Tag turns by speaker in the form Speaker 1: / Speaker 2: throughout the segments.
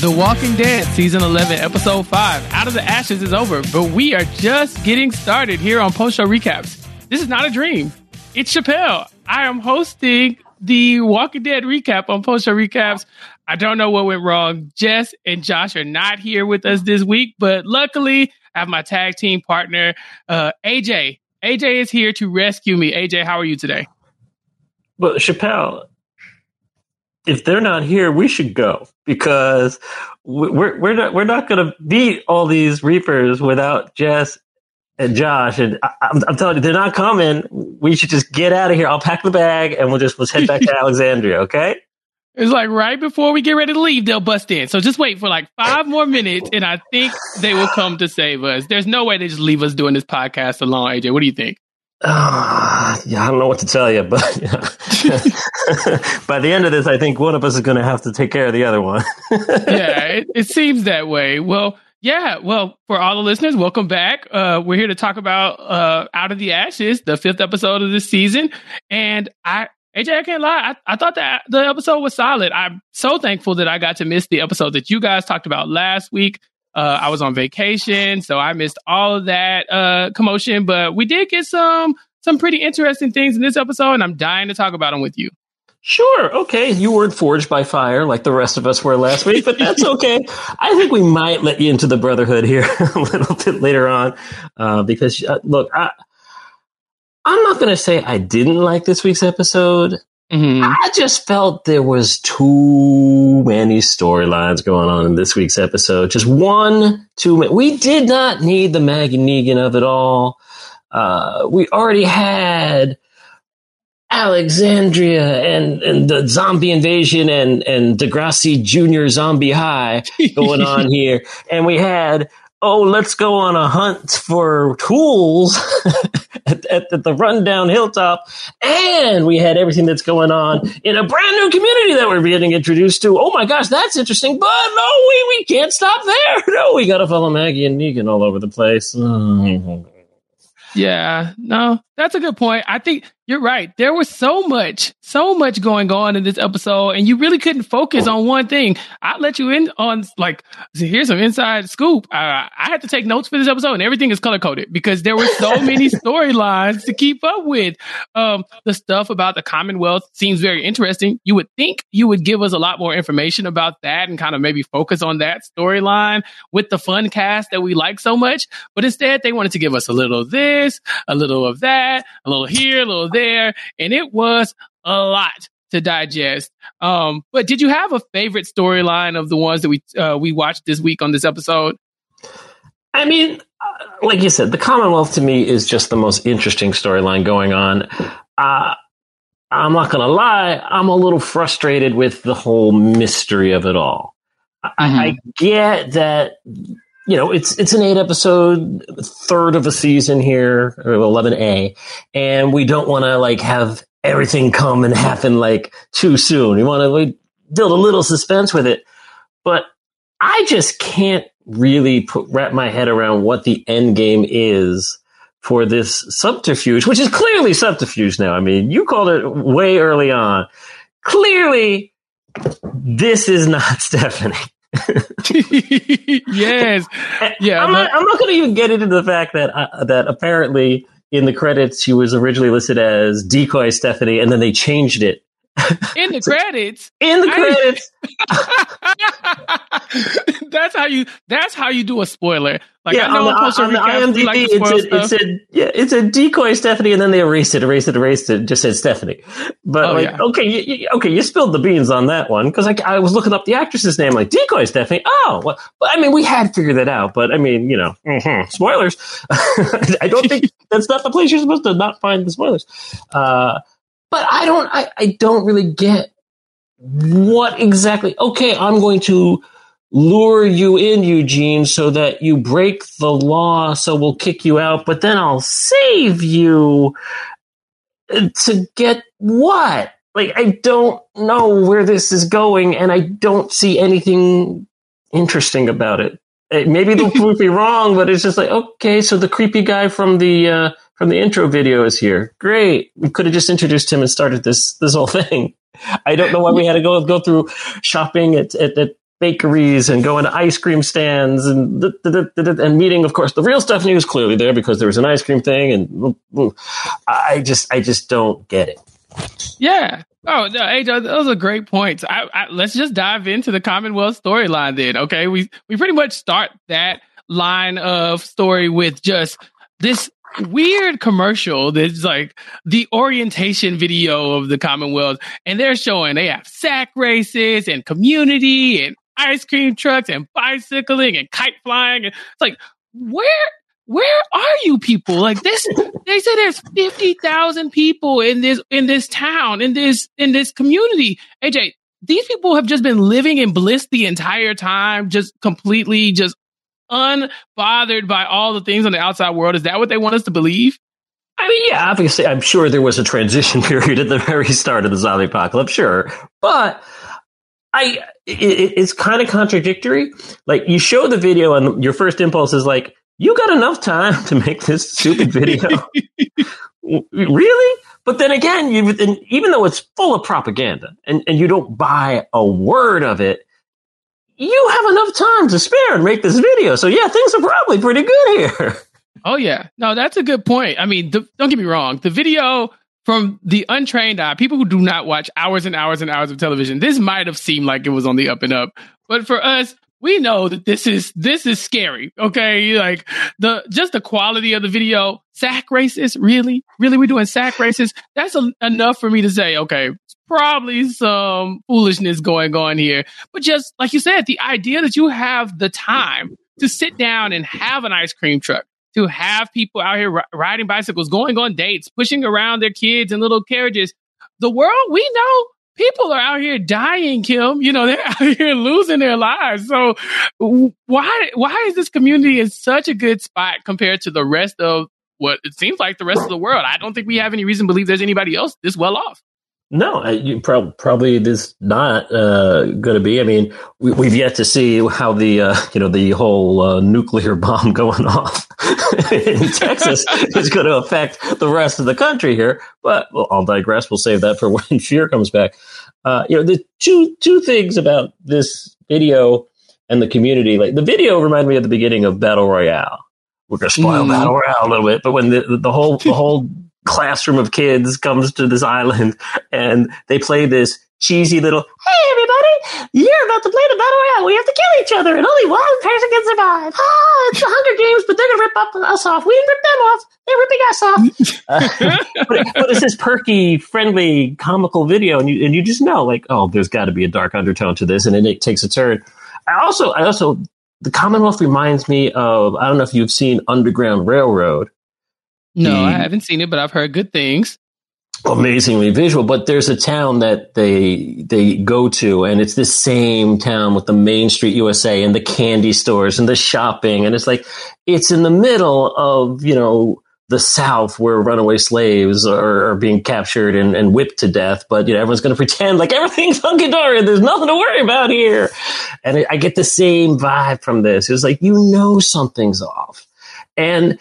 Speaker 1: The Walking Dead, Season 11, Episode 5, Out of the Ashes is over, but we are just getting started here on Post Show Recaps. This is not a dream. It's Chappell. I am hosting the Walking Dead recap on Post Show Recaps. I don't know what went wrong. Jess and Josh are not here with us this week, but luckily I have my tag team partner, uh, AJ. AJ is here to rescue me. AJ, how are you today?
Speaker 2: But Chappell, if they're not here, we should go because we're we're not we're not going to beat all these Reapers without Jess and Josh. And I, am I'm telling you, they're not coming. We should just get out of here. I'll pack the bag and we'll just let's head back to Alexandria. Okay.
Speaker 1: It's like right before we get ready to leave, they'll bust in. So just wait for like five more minutes, and I think they will come to save us. There's no way they just leave us doing this podcast alone. AJ, what do you think?
Speaker 2: Uh, yeah, I don't know what to tell you, but by the end of this, I think one of us is going to have to take care of the other one.
Speaker 1: yeah, it, it, seems that way. Well, yeah, well, for all the listeners, welcome back. Uh, we're here to talk about uh, Out of the Ashes, the fifth episode of this season. And I, AJ, I can't lie. I, I thought that the episode was solid. I'm so thankful that I got to miss the episode that you guys talked about last week. Uh, I was on vacation, so I missed all of that uh, commotion. But we did get some some pretty interesting things in this episode, and I'm dying to talk about them with you.
Speaker 2: Sure. Okay. You weren't forged by fire like the rest of us were last week, but that's okay. I think we might let you into the brotherhood here a little bit later on, uh, because uh, look, I, I'm not going to say I didn't like this week's episode. Mm-hmm. I just felt there was too many storylines going on in this week's episode. Just one too many. We did not need the Maggie Negan of it all. Uh, we already had Alexandria and, and the zombie invasion and, and Degrassi Junior Zombie High going on here. And we had oh, let's go on a hunt for tools at, at, at, the rundown hilltop. And we had everything that's going on in a brand new community that we're getting introduced to. Oh my gosh, that's interesting. But no, we, we can't stop there. No, we got to follow Maggie and Negan all over the place.
Speaker 1: Yeah, no, that's a good point. I think you're right. There was so much, so much going on in this episode, and you really couldn't focus on one thing. I let you in on like, here's some inside scoop. Uh, I had to take notes for this episode, and everything is color coded because there were so many storylines to keep up with. Um, the stuff about the Commonwealth seems very interesting. You would think you would give us a lot more information about that and kind of maybe focus on that storyline with the fun cast that we like so much, but instead they wanted to give us a little of this, a little of that, a little here, a little there, and it was a lot to digest. Um, but did you have a favorite storyline of the ones that we uh, we watched this week on this episode?
Speaker 2: I mean, uh, like you said, the Commonwealth to me is just the most interesting storyline going on. Uh, I'm not going to lie, I'm a little frustrated with the whole mystery of it all. Mm-hmm. I, I get that you know, it's it's an eight episode third of a season here, eleven A, and we don't want to like have everything come and happen like too soon. We want to like, build a little suspense with it, but I just can't really put wrap my head around what the end game is for this subterfuge, which is clearly subterfuge now. I mean, you called it way early on. Clearly, this is not Stephanie.
Speaker 1: yes. Yeah.
Speaker 2: I'm not, I'm not going to even get into the fact that uh, that apparently in the credits she was originally listed as decoy Stephanie, and then they changed it
Speaker 1: in the credits.
Speaker 2: In the credits.
Speaker 1: that's how you. That's how you do a spoiler. Like
Speaker 2: yeah,
Speaker 1: I know
Speaker 2: on the,
Speaker 1: Costa
Speaker 2: on the IMDb,
Speaker 1: like
Speaker 2: it, said, it said, yeah, it said decoy Stephanie, and then they erased it, erased it, erased it. Just said Stephanie. But
Speaker 1: Oh,
Speaker 2: like,
Speaker 1: yeah.
Speaker 2: okay, you, you- okay, you spilled the beans on that one because I, I was looking up the actress's name, like decoy Stephanie. Oh, well, I mean, we had figured that out, but I mean, you know, mhm, spoilers. I don't think that's not the place you're supposed to not find the spoilers. Uh, but I don't, I, I don't really get what exactly. Okay, I'm going to lure you in, Eugene, so that you break the law, so we'll kick you out, but then I'll save you Uh, to get what? Like, I don't know where this is going, and I don't see anything interesting about it. Maybe they'll prove me wrong, but it's just like, okay, so the creepy guy from the uh, from the intro video is here. Great, we could have just introduced him and started this this whole thing. I don't know why we had to go go through shopping at, at, at bakeries and going to ice cream stands and th- th- th- and meeting, of course, the real Stephanie was clearly there because there was an ice cream thing, and I just I just don't get it.
Speaker 1: Yeah. Oh, no, AJ, those are great points. I, I, let's just dive into the Commonwealth storyline then. Okay, we we pretty much start that line of story with just this weird commercial that's like the orientation video of the Commonwealth, and they're showing they have sack races and community and ice cream trucks and bicycling and kite flying. And it's like where where are you people? Like this, they said there's fifty thousand people in this in this town in this in this community. AJ, these people have just been living in bliss the entire time, just completely just unbothered by all the things on the outside world. Is that what they want us to believe?
Speaker 2: I mean, yeah, obviously, I'm sure there was a transition period at the very start of the zombie apocalypse, sure, but I it, it- it's kind of contradictory. Like you show the video, and your first impulse is like, "You got enough time to make this stupid video, really?" But then again, you even though it's full of propaganda, and, and you don't buy a word of it, you have enough time to spare and make this video. So yeah, things are probably pretty good here.
Speaker 1: Oh yeah, no, that's a good point. I mean, the, don't get me wrong. The video from the untrained eye, people who do not watch hours and hours and hours of television, this might have seemed like it was on the up and up, but for us, we know that this is this is scary. Okay, like the just the quality of the video, sack races, really, really, we're doing sack races. That's a, enough for me to say, okay, probably some foolishness going on here. But just like you said, the idea that you have the time to sit down and have an ice cream truck to have people out here ri- riding bicycles, going on dates, pushing around their kids in little carriages. The world, we know people are out here dying, Kim. You know, they're out here losing their lives. So why why is this community in such a good spot compared to the rest of what it seems like the rest of the world? I don't think we have any reason to believe there's anybody else this well off.
Speaker 2: No, uh, you prob- probably this not uh, going to be. I mean, we, we've yet to see how the uh, you know the whole uh, nuclear bomb going off in Texas is going to affect the rest of the country here. But well, I'll digress. We'll save that for when Fear comes back. Uh, you know, the two two things about this video and the community. Like the video reminded me at the beginning of Battle Royale. We're going to spoil
Speaker 1: Mhm.
Speaker 2: Battle Royale a little bit, but when the the whole the whole classroom of kids comes to this island and they play this cheesy little hey everybody you're about to play the battle royale. We have to kill each other and only one person can survive. Ah it's the hunger games but they're gonna rip up us off. We didn't rip them off. They're ripping us off. Uh, but, but it's this perky friendly comical video and you, and you just know like oh there's got to be a dark undertone to this and then it takes a turn. I also i also the commonwealth reminds me of i don't know if you've seen underground railroad
Speaker 1: No, I haven't seen it, but I've heard good things.
Speaker 2: amazingly visual but there's a town that they they go to and it's this same town with the main street usa and the candy stores and the shopping and it's like it's in the middle of you know the south where runaway slaves are, are being captured and, and whipped to death but you know everyone's going to pretend like everything's hunky-dory and there's nothing to worry about here. And i get the same vibe from this. It's like you know something's off. And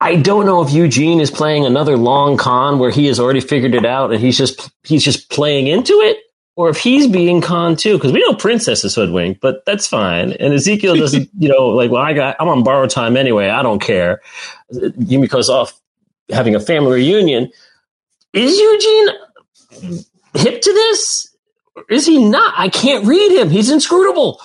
Speaker 2: I don't know if Eugene is playing another long con where he has already figured it out and he's just he's just playing into it, or if he's being con too. Because we know Princess is hoodwinked, but that's fine. And Ezekiel doesn't, you know, like well, I got I'm on borrowed time anyway. I don't care. Yumiko's off having a family reunion. Is Eugene hip to this? Is he not? I can't read him. He's inscrutable.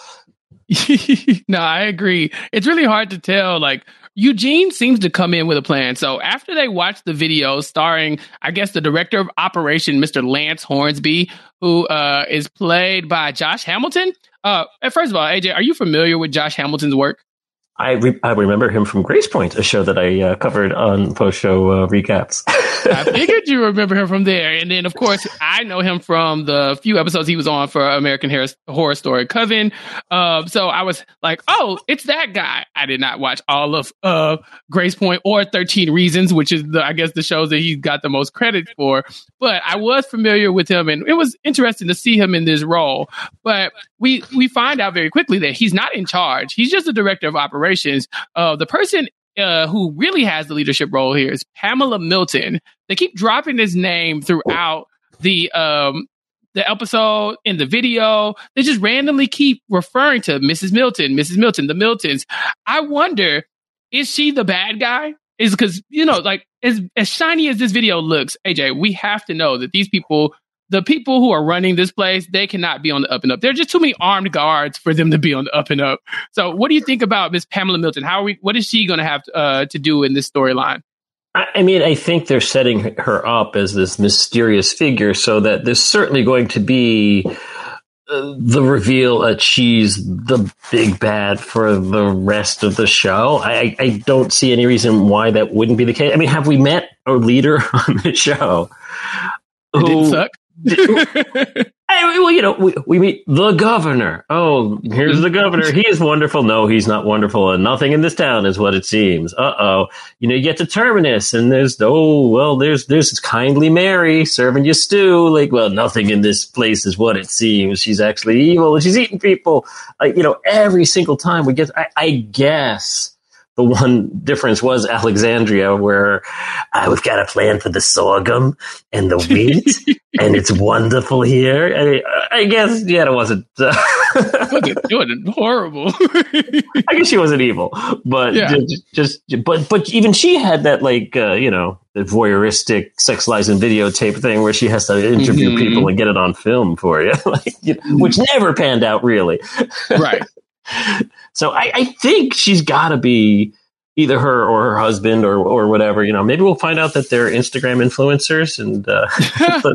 Speaker 1: no, I agree. It's really hard to tell. Like Eugene seems to come in with a plan. So after they watch the video starring, I guess, the director of operation, Mr. Lance Hornsby, who uh, is played by Josh Hamilton. Uh, first of all, AJ, are you familiar with Josh Hamilton's work?
Speaker 2: I, re- I remember him from Gracepoint, a show that I uh, covered on post show uh, recaps.
Speaker 1: I figured you remember him from there. And then, of course, I know him from the few episodes he was on for American Horror Story Coven. Uh, so I was like, oh, it's that guy. I did not watch all of uh, Gracepoint or 13 Reasons, which is, the, I guess, the shows that he got the most credit for. But I was familiar with him, and it was interesting to see him in this role. But we we find out very quickly that he's not in charge. He's just the director of operations. Uh, the person uh, who really has the leadership role here is Pamela Milton. They keep dropping his name throughout the um, the episode in the video. They just randomly keep referring to Mrs. Milton, Mrs. Milton, the Miltons. I wonder, is she the bad guy? Is because you know, like as as shiny as this video looks, AJ, we have to know that these people the people who are running this place, they cannot be on the up and up. There are just too many armed guards for them to be on the up and up. So, what do you think about Miss Pamela Milton? How are we? What is she going to have uh, to do in this storyline?
Speaker 2: I mean, I think they're setting her up as this mysterious figure, so that there's certainly going to be uh, the reveal that she's the big bad for the rest of the show. I, I don't see any reason why that wouldn't be the case. I mean, have we met a leader on the show?
Speaker 1: Who, didn't suck.
Speaker 2: Well, you know, we, we meet the governor. Oh, here's the governor. He is wonderful. No, he's not wonderful. And nothing in this town is what it seems. Uh oh. You know, you get to Terminus and there's, oh, well, there's, there's kindly Mary serving you stew. Like, well, nothing in this place is what it seems. She's actually evil and she's eating people. Like, you know, every single time we get, I, I guess the one difference was Alexandria, where uh, we've got a plan for the sorghum and the wheat, and it's wonderful here. I, I guess, yeah, it wasn't. Uh,
Speaker 1: it wasn't horrible.
Speaker 2: I guess she wasn't evil, but yeah. just, just, but, but even she had that like, uh, you know, the voyeuristic sexualizing videotape thing where she has to interview mm-hmm. people and get it on film for you, like, you know, which never panned out really.
Speaker 1: Right.
Speaker 2: So I, I think she's got to be either her or her husband or or whatever. You know, maybe we'll find out that they're Instagram influencers and uh,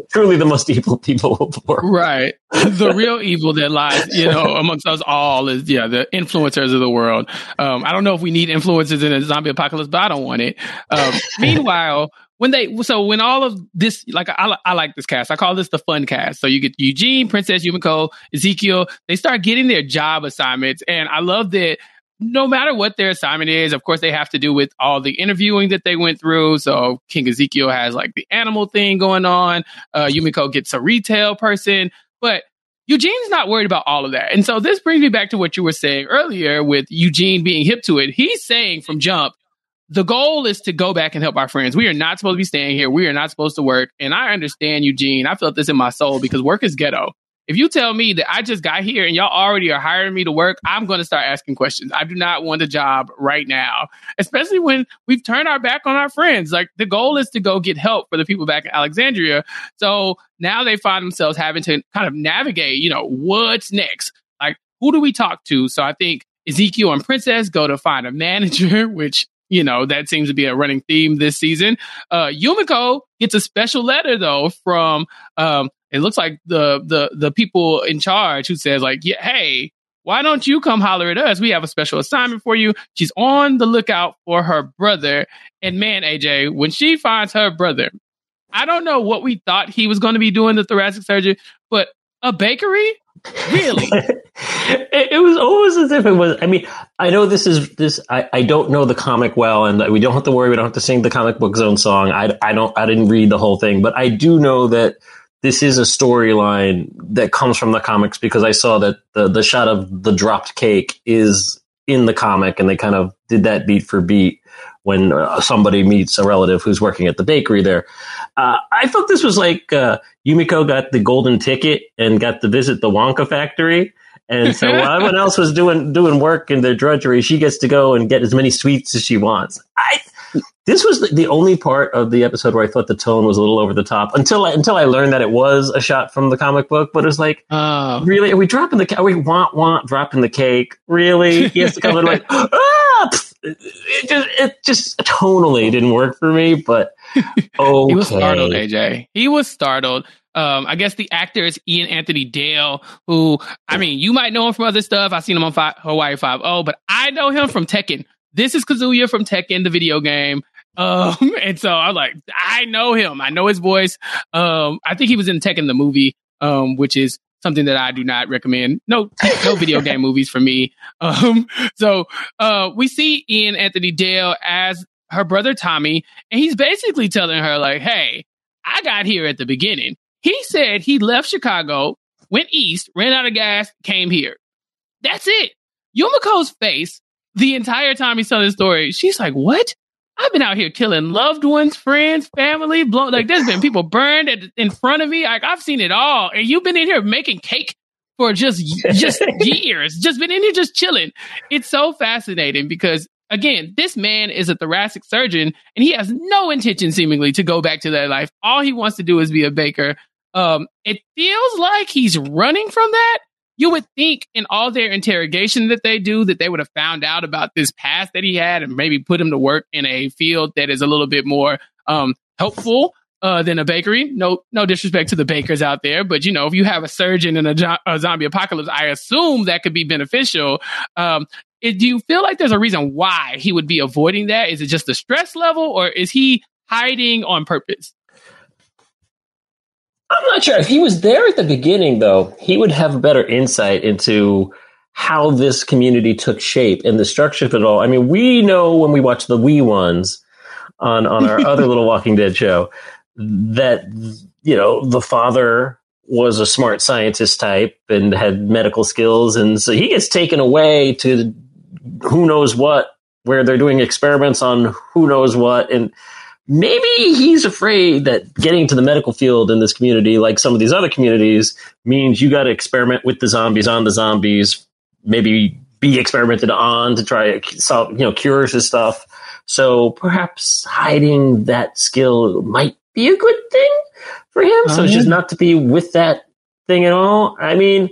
Speaker 2: truly the most evil people of the world.
Speaker 1: Right. The real evil that lies, you know, amongst us all is yeah the influencers of the world. Um, I don't know if we need influencers in a zombie apocalypse, but I don't want it. Um, meanwhile when they so when all of this like I, I like this cast. I call this the fun cast. So you get eugene princess yumiko ezekiel. They start getting their job assignments and i love that no matter what their assignment is of course they have to do with all the interviewing that they went through. So king ezekiel has like the animal thing going on. Uh, yumiko gets a retail person. But Eugene's not worried about all of that. And so this brings me back to what you were saying earlier with Eugene being hip to it. He's saying from jump, the goal is to go back and help our friends. We are not supposed to be staying here. We are not supposed to work. And I understand Eugene. I felt this in my soul because work is ghetto. If you tell me that I just got here and y'all already are hiring me to work, I'm going to start asking questions. I do not want a job right now, especially when we've turned our back on our friends. Like the goal is to go get help for the people back in Alexandria. So now they find themselves having to kind of navigate, you know, what's next? Like, who do we talk to? So I think Ezekiel and Princess go to find a manager, which you know, that seems to be a running theme this season. Uh, Yumiko gets a special letter though from, um, it looks like the, the, the people in charge who says like, yeah, hey, why don't you come holler at us? We have a special assignment for you. She's on the lookout for her brother. And man, AJ, when she finds her brother, I don't know what we thought he was going to be doing the thoracic surgery, but a bakery? Really?
Speaker 2: it, it, was almost as if it was. I mean, I know this is this. I, I don't know the comic well, and we don't have to worry. We don't have to sing the comic book zone song. I, I don't. I didn't read the whole thing, but I do know that this is a storyline that comes from the comics because I saw that the the shot of the dropped cake is in the comic, and they kind of did that beat for beat when uh, somebody meets a relative who's working at the bakery there. Uh, I thought this was like uh, Yumiko got the golden ticket and got to visit the Wonka factory. And so while everyone else was doing doing work in their drudgery, she gets to go and get as many sweets as she wants. I this was the, only part of the episode where I thought the tone was a little over the top until I, until I learned that it was a shot from the comic book. But it was like,
Speaker 1: Oh.
Speaker 2: really, are we dropping the? Are we want want dropping the cake? Really? He has to come in like, ah! It just, it just tonally didn't work for me. But okay,
Speaker 1: He was startled, AJ. He was startled. Um, I guess the actor is Ian Anthony Dale, who I mean, you might know him from other stuff. I've seen him on Fi- Hawaii Five O, but I know him from Tekken. This is Kazuya from Tekken, the video game. Um, and so I'm like, I know him. I know his voice. Um, I think he was in Tekken the movie, um, which is something that I do not recommend. No, no video game movies for me. Um, so uh, we see Ian Anthony Dale as her brother Tommy, and he's basically telling her like, "Hey, I got here at the beginning. He said he left Chicago, went east, ran out of gas, came here. That's it. Yumiko's face the entire time he's telling the story, she's like, What? I've been out here killing loved ones, friends, family, blown like there's been people burned at, in front of me. Like I've seen it all. And you've been in here making cake for just just years. Just been in here just chilling. It's so fascinating because again, this man is a thoracic surgeon and he has no intention seemingly to go back to that life. All he wants to do is be a baker. Um, it feels like he's running from that. You would think in all their interrogation that they do that they would have found out about this past that he had and maybe put him to work in a field that is a little bit more um, helpful uh, than a bakery. No, no disrespect to the bakers out there, but you know, if you have a surgeon in a, jo- a zombie apocalypse, I assume that could be beneficial. Um, it, do you feel like there's a reason why he would be avoiding that? Is it just the stress level, or is he hiding on purpose?
Speaker 2: I'm not sure if he was there at the beginning, though. He would have a better insight into how this community took shape and the structure of it all. I mean, we know when we watch the wee ones on on our other little Walking Dead show that you know the father was a smart scientist type and had medical skills, and so he gets taken away to who knows what, where they're doing experiments on who knows what, and maybe he's afraid that getting to the medical field in this community, like some of these other communities, means you got to experiment with the zombies on the zombies, maybe be experimented on to try to solve, you know, cures and stuff. So perhaps hiding that skill might be a good thing for him. So it's just uh-huh. not to be with that thing at all. I mean,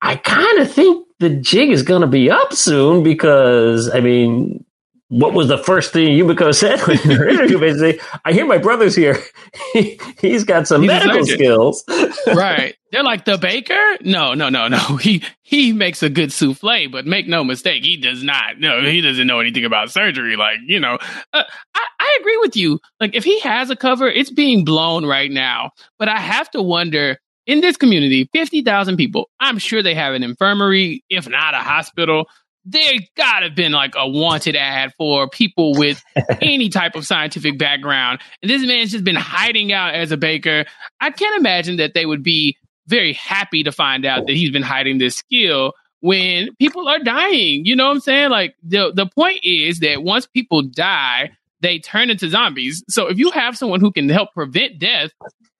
Speaker 2: I kind of think the jig is going to be up soon because, I mean, what was the first thing Yumiko said when her interview? Basically, I hear my brother's here. He, he's got some
Speaker 1: He's
Speaker 2: medical skills.
Speaker 1: right. They're like the baker. No, no, no, no. He he makes a good souffle, but make no mistake, he does not. No, he doesn't know anything about surgery. Like you know, uh, I I agree with you. Like if he has a cover, it's being blown right now. But I have to wonder. In this community, 50,000 people, I'm sure they have an infirmary, if not a hospital. There gotta have been like a wanted ad for people with any type of scientific background. And this man's just been hiding out as a baker. I can't imagine that they would be very happy to find out that he's been hiding this skill when people are dying. You know what I'm saying? Like the the point is that once people die, they turn into zombies. So if you have someone who can help prevent death,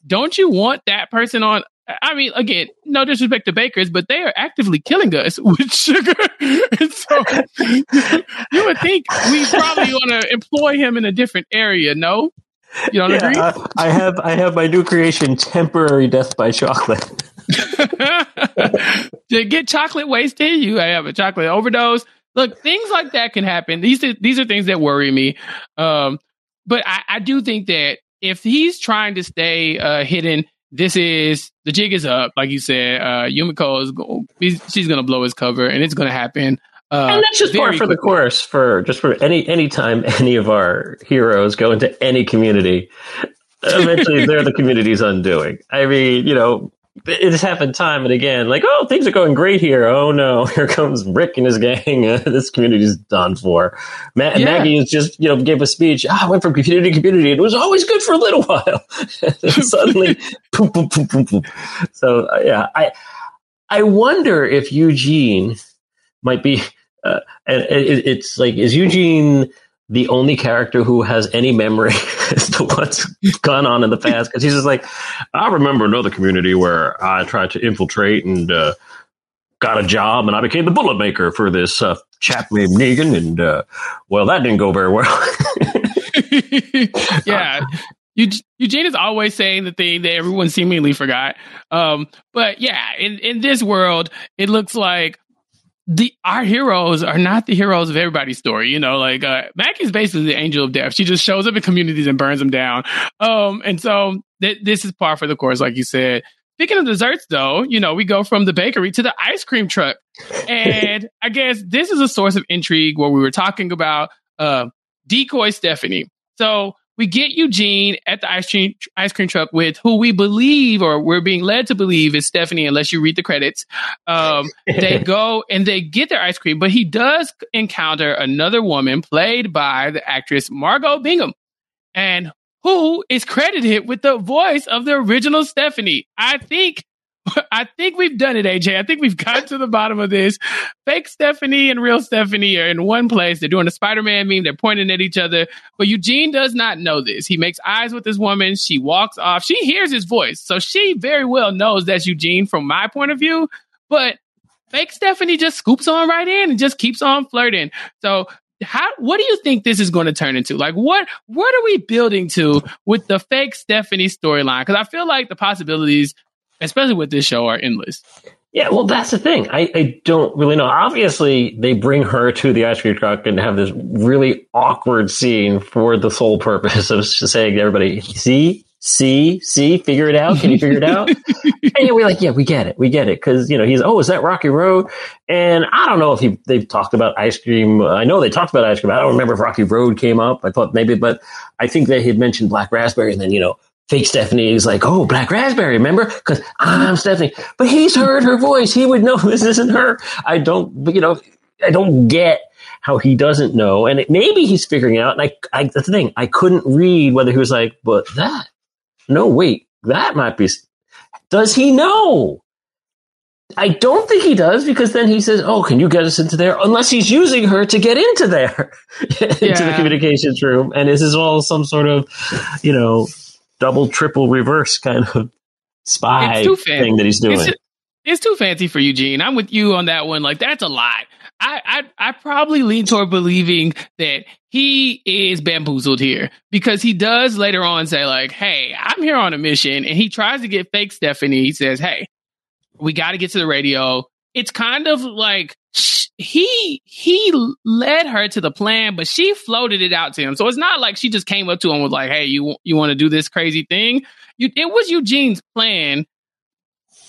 Speaker 1: don't you want that person on I mean, again, no disrespect to bakers, but they are actively killing us with sugar. and so you would think we probably want to employ him in a different area. No, you don't agree?
Speaker 2: I, I have I have my new creation, temporary death by chocolate.
Speaker 1: to get chocolate wasted, you have a chocolate overdose. Look, things like that can happen. These are, these are things that worry me. Um, but I, I do think that if he's trying to stay uh, hidden, this is the jig is up. Like you said, uh, Yumiko is go, she's going to blow his cover, and it's going to happen. Uh,
Speaker 2: and that's just par
Speaker 1: very
Speaker 2: for the course for just for any any time any of our heroes go into any community. Eventually, they're the community's undoing. I mean, you know, it has happened time and again. Like, oh, things are going great here. Oh no, here comes Rick and his gang. this community is done for. Ma-
Speaker 1: Yeah.
Speaker 2: Maggie is just you know gave a speech. Ah, I went from community to community. It was always good for a little while. Suddenly, boom, boom, boom. So uh, yeah, I I wonder if Eugene might be. Uh, and it, it's like is Eugene the only character who has any memory as to what's gone on in the past? Because he's just like, I remember another community where I tried to infiltrate and uh, got a job, and I became the bullet maker for this uh, chap named Negan, and uh, well, that didn't go very well.
Speaker 1: yeah. Eugene is always saying the thing that everyone seemingly forgot. Um, but yeah, in, in this world, it looks like the our heroes are not the heroes of everybody's story. You know, like uh, Maggie's basically the angel of death. She just shows up in communities and burns them down. Um, and so th- this is par for the course, like you said. Speaking of desserts, though, you know, we go from the bakery to the ice cream truck, and I guess this is a source of intrigue where we were talking about uh, decoy Stephanie. So we get Eugene at the ice cream ice cream truck with who we believe or we're being led to believe is Stephanie, unless you read the credits. Um, they go and they get their ice cream, but he does encounter another woman played by the actress Margot Bingham, and who is credited with the voice of the original Stephanie. I think I think we've done it, AJ. I think we've got to the bottom of this. Fake Stephanie and real Stephanie are in one place. They're doing a Spider Man meme. They're pointing at each other. But Eugene does not know this. He makes eyes with this woman. She walks off. She hears his voice. So she very well knows that's Eugene from my point of view. But fake Stephanie just scoops on right in and just keeps on flirting. So how what do you think this is going to turn into? Like what what are we building to with the fake Stephanie storyline? Because I feel like the possibilities especially with this show, are endless.
Speaker 2: Yeah, well, that's the thing. I, I don't really know. Obviously, they bring her to the ice cream truck and have this really awkward scene for the sole purpose of saying to everybody, see, see, see, figure it out. Can you figure it out? and we're like, yeah, we get it. We get it. Cause, you know, he's, oh, is that Rocky Road? And I don't know if he, they've talked about ice cream. I know they talked about ice cream. I don't remember if Rocky Road came up. I thought maybe, but I think they had mentioned Black Raspberry and then, you know, fake Stephanie is like, oh, Black Raspberry, remember? Because I'm Stephanie. But he's heard her voice. He would know this isn't her. I don't, you know, I don't get how he doesn't know. And it, maybe he's figuring out. And I, I, that's the thing. I couldn't read whether he was like, but that, no, wait, that might be, does he know? I don't think he does because then he says, "Oh, can you get us into there?" Unless he's using her to get into there, into yeah. the communications room, and this is all some sort of, you know, double, triple reverse kind of spy thing that he's doing. It's,
Speaker 1: it's, too fancy for Eugene. I'm with you on that one. Like that's a lot. I, I I probably lean toward believing that he is bamboozled here because he does later on say like, "Hey, I'm here on a mission," and he tries to get fake Stephanie. He says, "Hey, we got to get to the radio." It's kind of like he he led her to the plan, but she floated it out to him. So it's not like she just came up to him with like, "Hey, you you want to do this crazy thing?" You, it was Eugene's plan,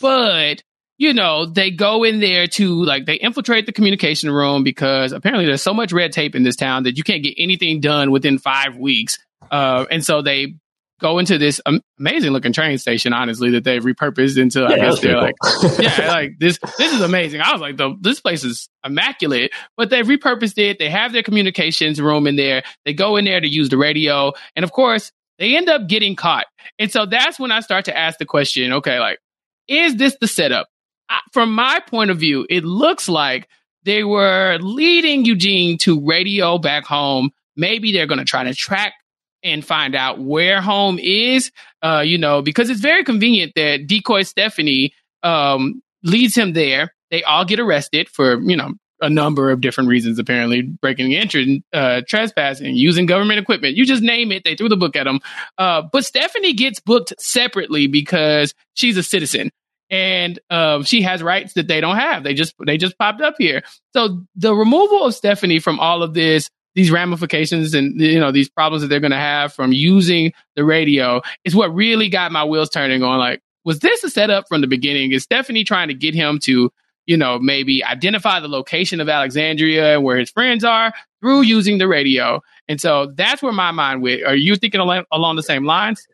Speaker 1: but you know they go in there to like they infiltrate the communication room because apparently there's so much red tape in this town that you can't get anything done within five weeks. Uh, and so they go into this amazing looking train station, honestly, that they've repurposed into. Yeah, I guess they're like, yeah, like this. This is amazing. I was like, the, this place is immaculate, but they've repurposed it. They have their communications room in there. They go in there to use the radio, and of course, they end up getting caught. And so that's when I start to ask the question: Okay, like, is this the setup? I, from my point of view, it looks like they were leading Eugene to radio back home. Maybe they're going to try to track and find out where home is. Uh, you know, because it's very convenient that decoy Stephanie um, leads him there. They all get arrested for you know a number of different reasons, apparently breaking entry, uh, trespassing, using government equipment. You just name it. They threw the book at him. Uh, but Stephanie gets booked separately because she's a citizen and um, she has rights that they don't have. They just they just popped up here. So the removal of Stephanie from all of this these ramifications and you know these problems that they're going to have from using the radio is what really got my wheels turning on. Like was this a setup from the beginning? Is stephanie trying to get him to you know maybe identify the location of alexandria and where his friends are through using the radio? And so that's where my mind went. Are you thinking along, along the same lines?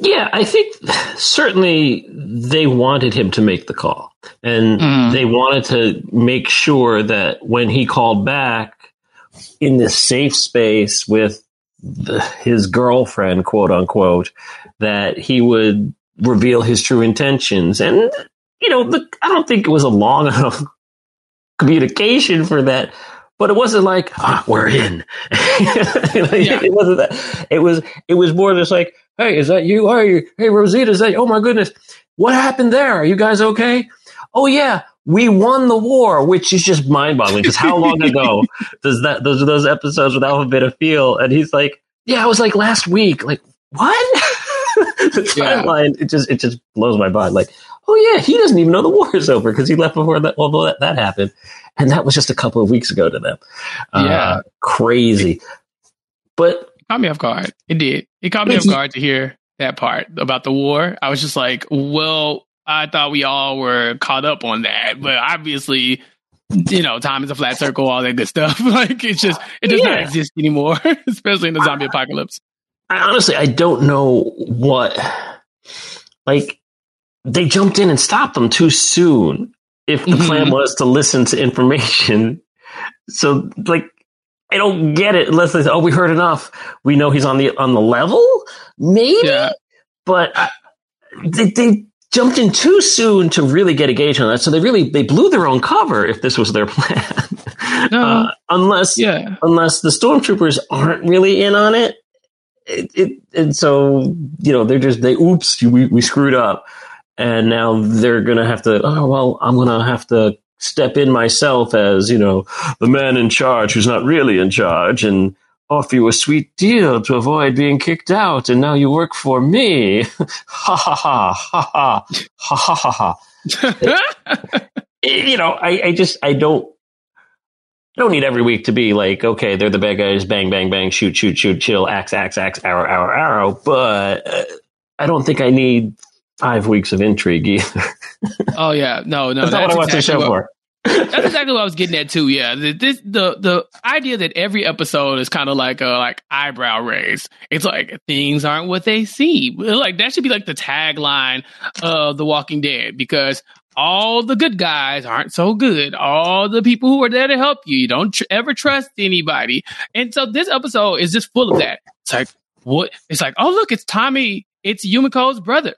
Speaker 2: Yeah, I think certainly they wanted him to make the call. And mm. they wanted to make sure that when he called back, in this safe space with the, his girlfriend, quote unquote, that he would reveal his true intentions. And, you know, the, I don't think it was a long enough communication for that. But it wasn't like ah, we're in. yeah. It wasn't that. It was. It was more just like, hey, is that you? Are you? Hey, Rosita, is that? Oh my goodness, what happened there? Are you guys okay? Oh yeah, we won the war, which is just mind boggling because how long ago does that those are those episodes with Alpha Beta feel? And he's like, yeah, I was like last week, like what? the
Speaker 1: Yeah.
Speaker 2: timeline it just it just blows my mind. Like, oh yeah, he doesn't even know the war is over because he left before that all that, that happened, and that was just a couple of weeks ago to them. Uh,
Speaker 1: Yeah.
Speaker 2: crazy. But
Speaker 1: caught me off guard. It did. It caught me off guard to hear that part about the war. I was just like, well, I thought we all were caught up on that, but obviously, you know, time is a flat circle, all that good stuff. like it's just it does not exist anymore, especially in the zombie apocalypse.
Speaker 2: I honestly I don't know what like they jumped in and stopped them too soon. If the
Speaker 1: Mhm.
Speaker 2: plan was to listen to information, so like I don't get it unless they say, "Oh, we heard enough. We know he's on the on the level." Maybe,
Speaker 1: Yeah.
Speaker 2: but I, they, they jumped in too soon to really get a gauge on that. So they really they blew their own cover if this was their plan.
Speaker 1: No.
Speaker 2: Uh, unless
Speaker 1: Yeah.
Speaker 2: unless the stormtroopers aren't really in on it. It, it and so you know they're just they oops we we screwed up and now they're gonna have to oh well I'm gonna have to step in myself as you know the man in charge who's not really in charge and offer you a sweet deal to avoid being kicked out and now you work for me ha ha ha ha ha ha ha ha you know, I, I just I don't I don't need every week to be like, okay, they're the bad guys, bang, bang, bang, shoot, shoot, shoot, chill, axe, axe, axe, arrow, arrow, arrow. But uh, I don't think I need five weeks of intrigue either.
Speaker 1: oh yeah. No, no.
Speaker 2: that's, not what I watch the show
Speaker 1: what-
Speaker 2: for.
Speaker 1: That's exactly what I was getting at too. Yeah, the, this the the idea that every episode is kind of like a like eyebrow raise. It's like things aren't what they seem. Like that should be like the tagline of The Walking Dead because all the good guys aren't so good. All the people who are there to help you, you don't tr- ever trust anybody. And so this episode is just full of that. It's like what? It's like oh look, it's Tommy. It's Yumiko's brother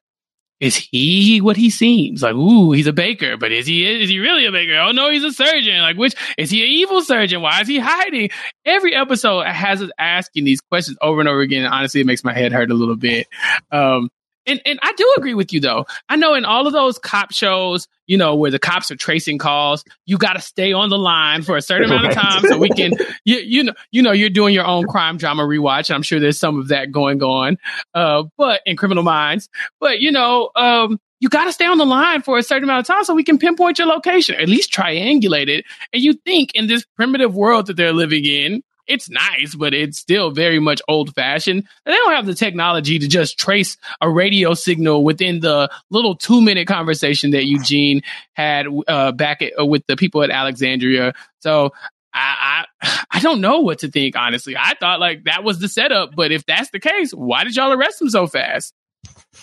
Speaker 1: is he what he seems? Like ooh he's a baker but is he is he really a baker? Oh no he's a surgeon. Like which is he an evil surgeon? Why is he hiding? Every episode has us asking these questions over and over again. And honestly it makes my head hurt a little bit. Um and, and I do agree with you though. I know in all of those cop shows, you know, where the cops are tracing calls, you got to stay on the line for a certain amount of time so we can, you, you know, you know, you're doing your own crime drama rewatch. I'm sure there's some of that going on. Uh, but in Criminal Minds, but you know, um, you got to stay on the line for a certain amount of time so we can pinpoint your location, at least triangulate it. And you think in this primitive world that they're living in, it's nice, but it's still very much old fashioned. And they don't have the technology to just trace a radio signal within the little two minute conversation that Eugene had uh, back at, uh, with the people at Alexandria. So I, I I don't know what to think, honestly. I thought like that was the setup, but if that's the case, why did y'all arrest him so fast?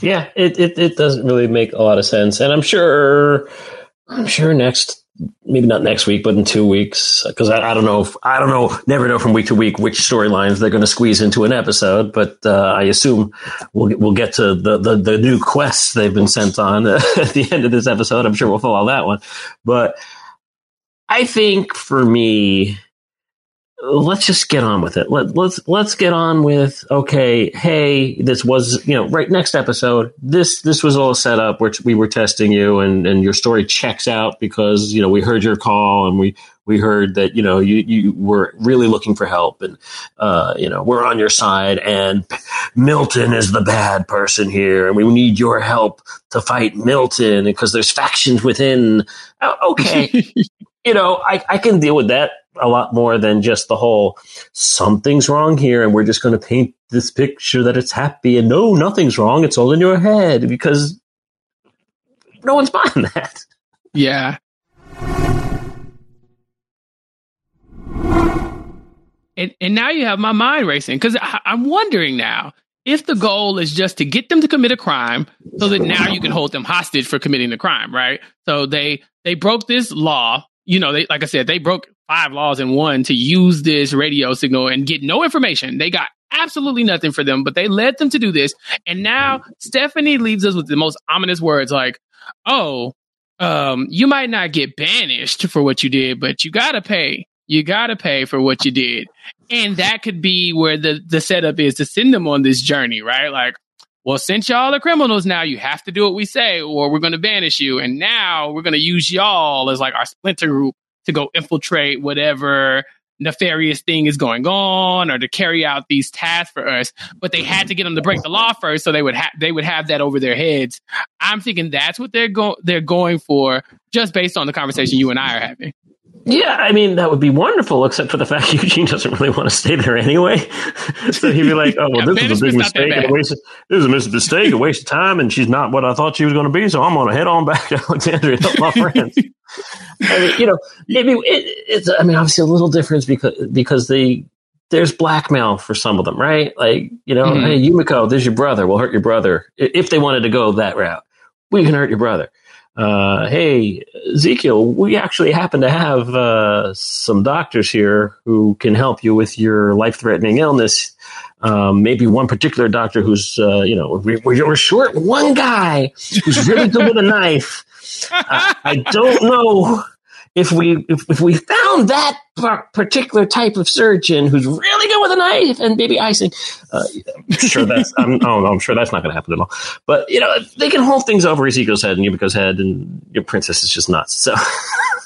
Speaker 2: Yeah, it, it, it doesn't really make a lot of sense. And I'm sure, I'm sure next, maybe not next week, but in two weeks, because I, I don't know, if, I don't know, never know from week to week which storylines they're going to squeeze into an episode. But uh, I assume we'll we'll get to the, the, the new quests they've been sent on at the end of this episode. I'm sure we'll follow that one. But I think for me, let's just get on with it. Let, let's let's get on with okay. Hey, this was you know right next episode. This this was all set up. Which we were testing you, and and your story checks out because you know we heard your call and we we heard that you know you you were really looking for help and uh, you know we're on your side and Milton is the bad person here and we need your help to fight Milton because there's factions within. Oh, Okay, you know, I, I can deal with that a lot more than just the whole something's wrong here and we're just going to paint this picture that it's happy and no, nothing's wrong. It's all in your head because no one's buying that.
Speaker 1: Yeah. And and now you have my mind racing because I'm wondering now if the goal is just to get them to commit a crime so that now you can hold them hostage for committing the crime, right? So they they broke this law. You know, they like I said, they broke five laws in one to use this radio signal and get no information. They got absolutely nothing for them, but they led them to do this. And now Stephanie leaves us with the most ominous words like, "Oh, um, you might not get banished for what you did, but you gotta pay. You gotta pay for what you did. And that could be where the, the setup is to send them on this journey, right? Like, well, since y'all are criminals now, you have to do what we say, or we're gonna banish you. And now we're gonna use y'all as like our splinter group to go infiltrate whatever nefarious thing is going on or to carry out these tasks for us, but they had to get them to break the law first, so they would have they would have that over their heads. I'm thinking that's what they're going they're going for, just based on the conversation you and I are having.
Speaker 2: Yeah, I mean that would be wonderful, except for the fact Eugene doesn't really want to stay there anyway. so he'd be like, "Oh, well, yeah, this is a big mistake, a waste. Of, this is a mistake, a waste of time, and she's not what I thought she was going to be. So I'm going to head on back to Alexandria, help my friends." I mean, you know, maybe it, it's. I mean, obviously a little difference because because they there's blackmail for some of them, right? Like, you know, mm-hmm. hey, Yumiko, there's your brother. We'll hurt your brother if they wanted to go that route. We can hurt your brother uh, hey, Ezekiel, we actually happen to have uh, some doctors here who can help you with your life threatening illness. Um, maybe one particular doctor who's, uh, you know, we, we're short one guy who's really good with a knife. I don't know if we if, if we found that particular type of surgeon who's really good with a knife and maybe icing, uh, I'm sure that's I'm, oh, I'm sure that's not going to happen at all. But you know, they can hold things over Ezekiel's head and Yumiko's head, and your princess is just nuts. So.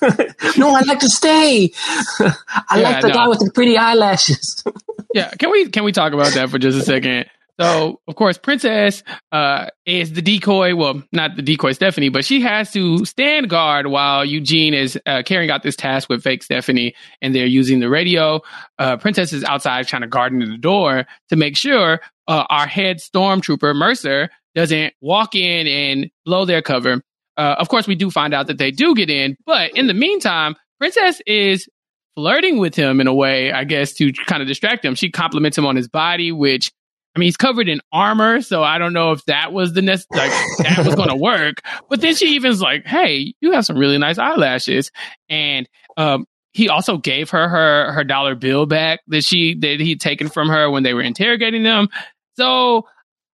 Speaker 2: no, I'd like to stay. I yeah, like the no. guy with the pretty eyelashes.
Speaker 1: yeah, can we can we talk about that for just a second? So, of course, Princess uh, is the decoy. Well, not the decoy Stephanie, but she has to stand guard while Eugene is uh, carrying out this task with fake Stephanie, and they're using the radio. Uh, Princess is outside trying to guard into the door to make sure uh, our head stormtrooper Mercer doesn't walk in and blow their cover. Uh, of course, we do find out that they do get in, but in the meantime, Princess is flirting with him in a way, I guess, to kind of distract him. She compliments him on his body, which I mean, he's covered in armor, so I don't know if that was the nest like that was going to work. But then she even's like, "Hey, you have some really nice eyelashes," and um, he also gave her her her dollar bill back that she that he'd taken from her when they were interrogating them. So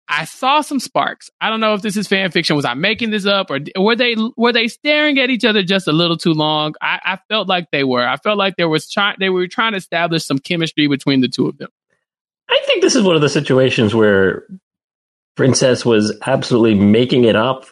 Speaker 1: I saw some sparks. I don't know if this is fan fiction. Was I making this up, or were they were they staring at each other just a little too long? I, I felt like they were. I felt like there was trying they were trying to establish some chemistry between the two of them.
Speaker 2: I think this is one of the situations where Princess was absolutely making it up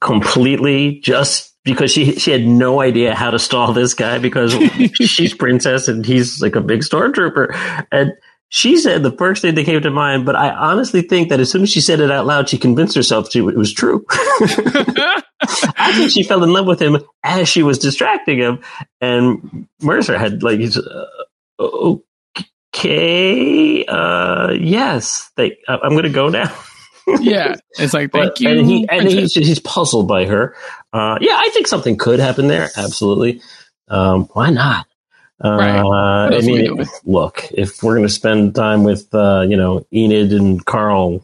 Speaker 2: completely just because she she had no idea how to stall this guy because she's princess and he's like a big stormtrooper. And she said the first thing that came to mind but i honestly think that as soon as she said it out loud she convinced herself she, it was true. I think she fell in love with him as she was distracting him. And mercer had like uh, okay, uh, yes, they, uh, I'm going to go now.
Speaker 1: yeah, it's like thank
Speaker 2: but,
Speaker 1: you.
Speaker 2: And he and he's, he's puzzled by her. Uh, yeah, I think something could happen there. Absolutely. Um, why not? Uh, right. I mean, look, if we're going to spend time with, uh, you know, Enid and Carl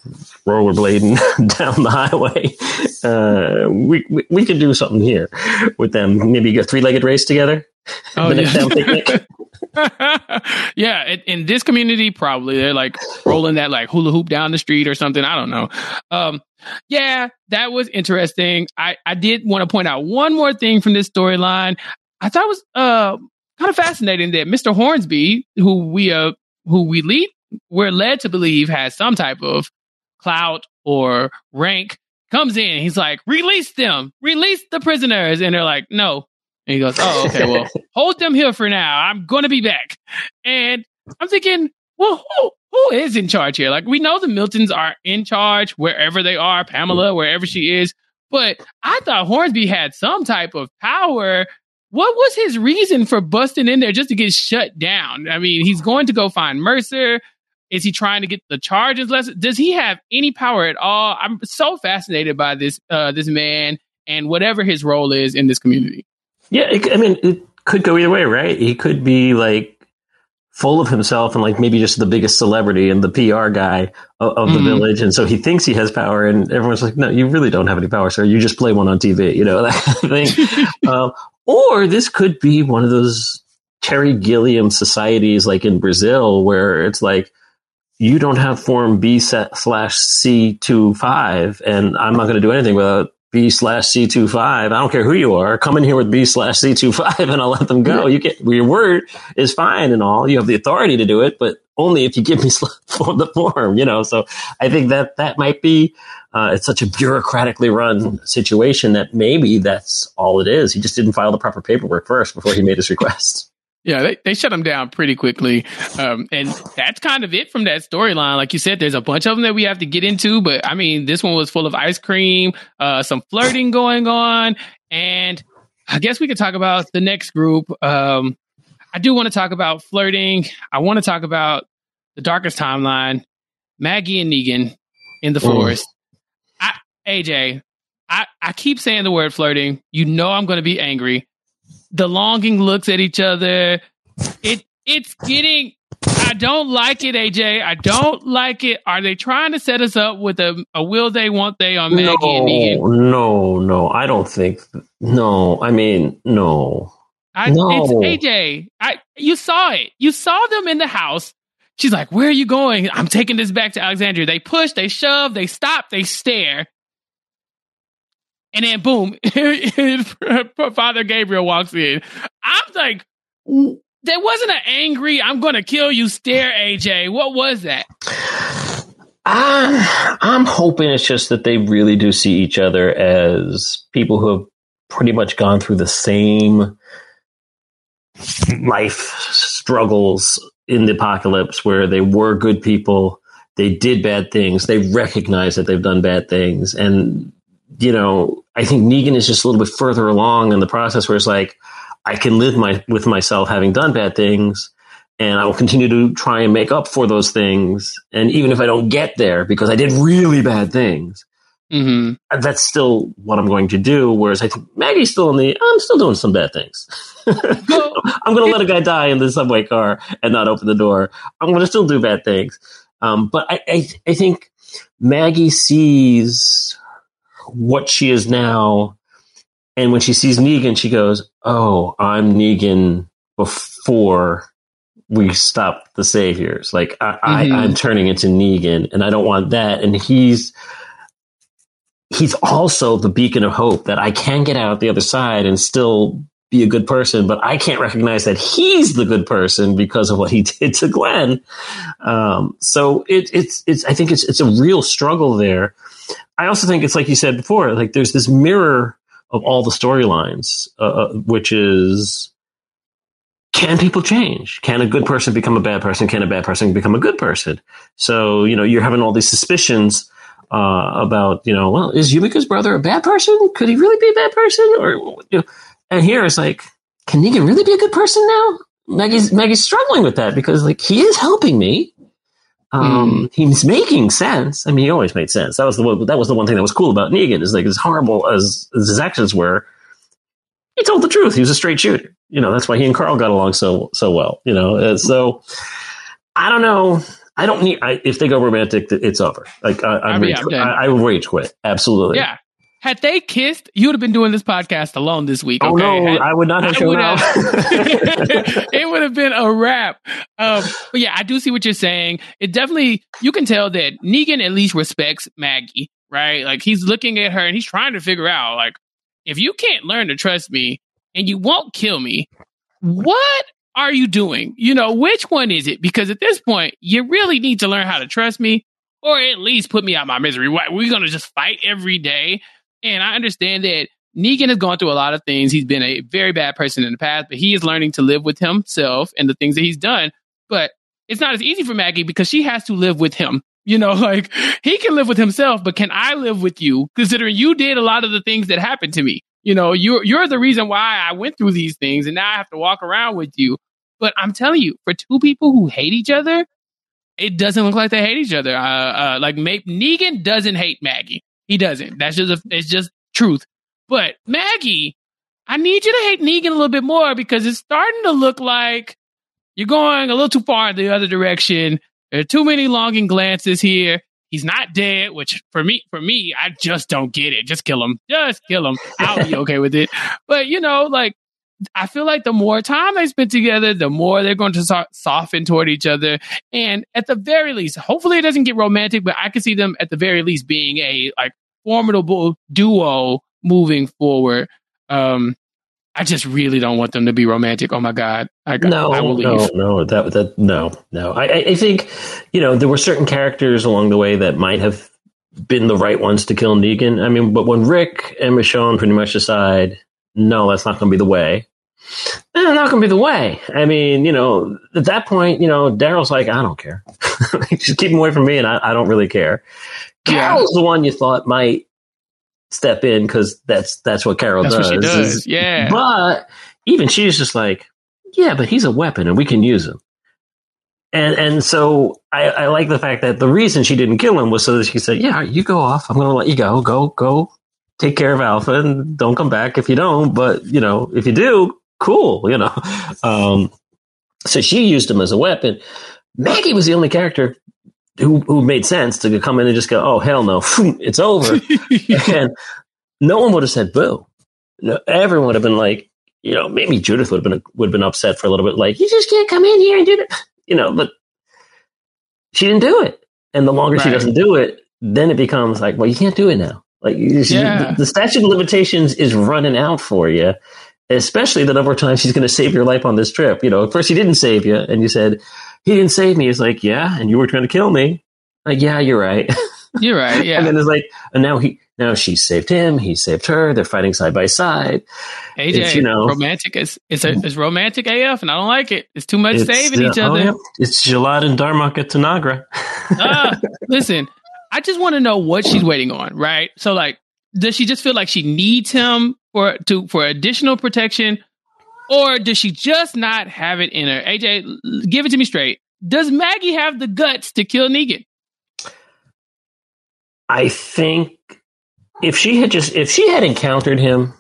Speaker 2: rollerblading down the highway, uh, we, we, we could do something here with them. Maybe a three legged race together.
Speaker 1: Oh, yeah. yeah, in, in, this community, probably they're like rolling that like hula hoop down the street or something. I don't know. Um, yeah, that was interesting. I I did want to point out one more thing from this storyline. I thought it was uh kind of fascinating that Mr. Hornsby, who we uh who we lead, we're led to believe has some type of clout or rank, comes in. He's like, release them, release the prisoners, and they're like, no, and he goes, Oh, okay, well, hold them here for now. I'm going to be back. And I'm thinking, well, who, who is in charge here? Like, we know the Miltons are in charge wherever they are, Pamela, wherever she is. But I thought Hornsby had some type of power. What was his reason for busting in there just to get shut down? I mean, he's going to go find Mercer. Is he trying to get the charges less? Does he have any power at all? I'm so fascinated by this uh, this man and whatever his role is in this community.
Speaker 2: Yeah, it, I mean, it could go either way, right? He could be like full of himself and like maybe just the biggest celebrity and the PR guy of, of the mm. village, and so he thinks he has power, and everyone's like, "No, you really don't have any power, sir. You just play one on TV," you know that thing. um, or this could be one of those Terry Gilliam societies, like in Brazil, where it's like you don't have form B slash C two five, and I'm not going to do anything without B slash C25. I don't care who you are. Come in here with B slash C25 and I'll let them go. You get your word is fine and all. You have the authority to do it, but only if you give me the form, you know? So I think that that might be, uh, it's such a bureaucratically run situation that maybe that's all it is. He just didn't file the proper paperwork first before he made his request.
Speaker 1: Yeah, they, they shut them down pretty quickly. Um, and that's kind of it from that storyline. Like you said, there's a bunch of them that we have to get into, but I mean, this one was full of ice cream, uh, some flirting going on. And I guess we could talk about the next group. Um, I do want to talk about flirting. I want to talk about the darkest timeline, Maggie and Negan in the forest. I, AJ, I, I keep saying the word flirting. You know I'm going to be angry the longing looks at each other. It it's getting I don't like it, AJ. I don't like it. Are they trying to set us up with a, a will they, won't they on Maggie
Speaker 2: no,
Speaker 1: and Negan?
Speaker 2: No, no, I don't think. No, I mean, no.
Speaker 1: I, no. It's AJ. I you saw it. You saw them in the house. She's like, "Where are you going?" I'm taking this back to Alexandria. They push, they shove, they stop, they stare. And then boom, Father Gabriel walks in. I'm like, there wasn't an angry, I'm going to kill you stare, AJ. What was that?
Speaker 2: I'm, I'm hoping it's just that they really do see each other as people who have pretty much gone through the same life struggles in the apocalypse where they were good people they did bad things they recognize that they've done bad things and you know, I think Negan is just a little bit further along in the process where it's like, I can live my with myself having done bad things, and I will continue to try and make up for those things. And even if I don't get there because I did really bad things, mm-hmm. that's still what I'm going to do. Whereas I think Maggie's still in the, I'm still doing some bad things. I'm going to let a guy die in the subway car and not open the door. I'm going to still do bad things. Um, but I, I, I think Maggie sees what she is now. And when she sees Negan, she goes, Oh, I'm Negan before we stop the saviors. Like I, mm-hmm. I, I'm turning into Negan and I don't want that. And he's he's also the beacon of hope that I can get out the other side and still be a good person, but I can't recognize that he's the good person because of what he did to Glenn. Um, so it, it's it's I think it's it's a real struggle there. I also think it's like you said before, like there's this mirror of all the storylines, uh, uh, which is can people change? Can a good person become a bad person? Can a bad person become a good person? So, you know, you're having all these suspicions uh, about, you know, well, is Yumiko's brother a bad person? Could he really be a bad person? Or, you know, and here it's like, can Negan really be a good person now? Maggie's Maggie's struggling with that because like he is helping me. Um, mm. He's making sense. I mean, he always made sense. That was the one, that was the one thing that was cool about Negan is like as horrible as, as his actions were, he told the truth. He was a straight shooter. You know, that's why he and Carl got along so so well. You know, uh, so I don't know. I don't need. I, if they go romantic, it's over. Like I, I, rage, I, I will rage quit. Absolutely.
Speaker 1: Yeah. Had they kissed, you would have been doing this podcast alone this week.
Speaker 2: Oh no, Had, I would not have shown up.
Speaker 1: it would have been a wrap. Um, but yeah, I do see what you're saying. It definitely, you can tell that Negan at least respects Maggie, right? Like he's looking at her and he's trying to figure out, like, if you can't learn to trust me and you won't kill me, what are you doing? You know, which one is it? Because at this point, you really need to learn how to trust me or at least put me out my misery. We're going to just fight every day and I understand that Negan has gone through a lot of things. He's been a very bad person in the past, but he is learning to live with himself and the things that he's done. But it's not as easy for Maggie because she has to live with him. You know, like he can live with himself, but can I live with you? Considering you did a lot of the things that happened to me. You know, you're you're the reason why I went through these things, and now I have to walk around with you. But I'm telling you, for two people who hate each other, it doesn't look like they hate each other. Uh, uh, like Negan doesn't hate Maggie. He doesn't. That's just a, it's just truth. But Maggie, I need you to hate Negan a little bit more because it's starting to look like you're going a little too far in the other direction. There are too many longing glances here. He's not dead, which for me, for me, I just don't get it. Just kill him. Just kill him. I'll be okay with it. But you know, like I feel like the more time they spend together, the more they're going to so- soften toward each other. And at the very least, hopefully it doesn't get romantic, but I can see them at the very least being a like formidable duo moving forward. Um, I just really don't want them to be romantic. Oh my god! I,
Speaker 2: no, I no, no, that that no, no. I, I think you know there were certain characters along the way that might have been the right ones to kill Negan. I mean, but when Rick and Michonne pretty much decide, no, that's not going to be the way. eh, not going to be the way. I mean, you know, at that point, you know, Daryl's like, I don't care. Just keep him away from me, and I, I don't really care. Carol's yeah. the one you thought might step in because that's that's what Carol
Speaker 1: that's
Speaker 2: does.
Speaker 1: What does. Is, yeah.
Speaker 2: But even she's just like, yeah, but he's a weapon and we can use him. And and so I, I like the fact that the reason she didn't kill him was so that she said, yeah, you go off. I'm going to let you go. Go go. Take care of Alpha and don't come back if you don't. But you know, if you do, cool. You know. Um, so she used him as a weapon. Maggie was the only character who who made sense to come in and just go, oh hell no, it's over, and no one would have said boo. No, everyone would have been like, you know, maybe Judith would have been would have been upset for a little bit, like you just can't come in here and do it, you know. But she didn't do it, and the longer right. she doesn't do it, then it becomes like, well, you can't do it now. Like yeah. the, the statute of limitations is running out for you, especially the number of times she's going to save your life on this trip. You know, first he didn't save you, and you said he didn't save me. He's like, yeah, and you were trying to kill me. Like, yeah, you're right.
Speaker 1: You're right. Yeah.
Speaker 2: and then it's like, and now he, now she saved him. He saved her. They're fighting side by side.
Speaker 1: AJ, it's, you know, romantic. It's it's, a, it's romantic AF, and I don't like it. It's too much saving uh, each other. Oh, yeah.
Speaker 2: It's Jalad and Darmok at Tanagra.
Speaker 1: uh, listen, I just want to know what she's waiting on, right? So, like, does she just feel like she needs him for to for additional protection, or does she just not have it in her? AJ, give it to me straight. Does Maggie have the guts to kill Negan?
Speaker 2: I think if she had just if she had encountered him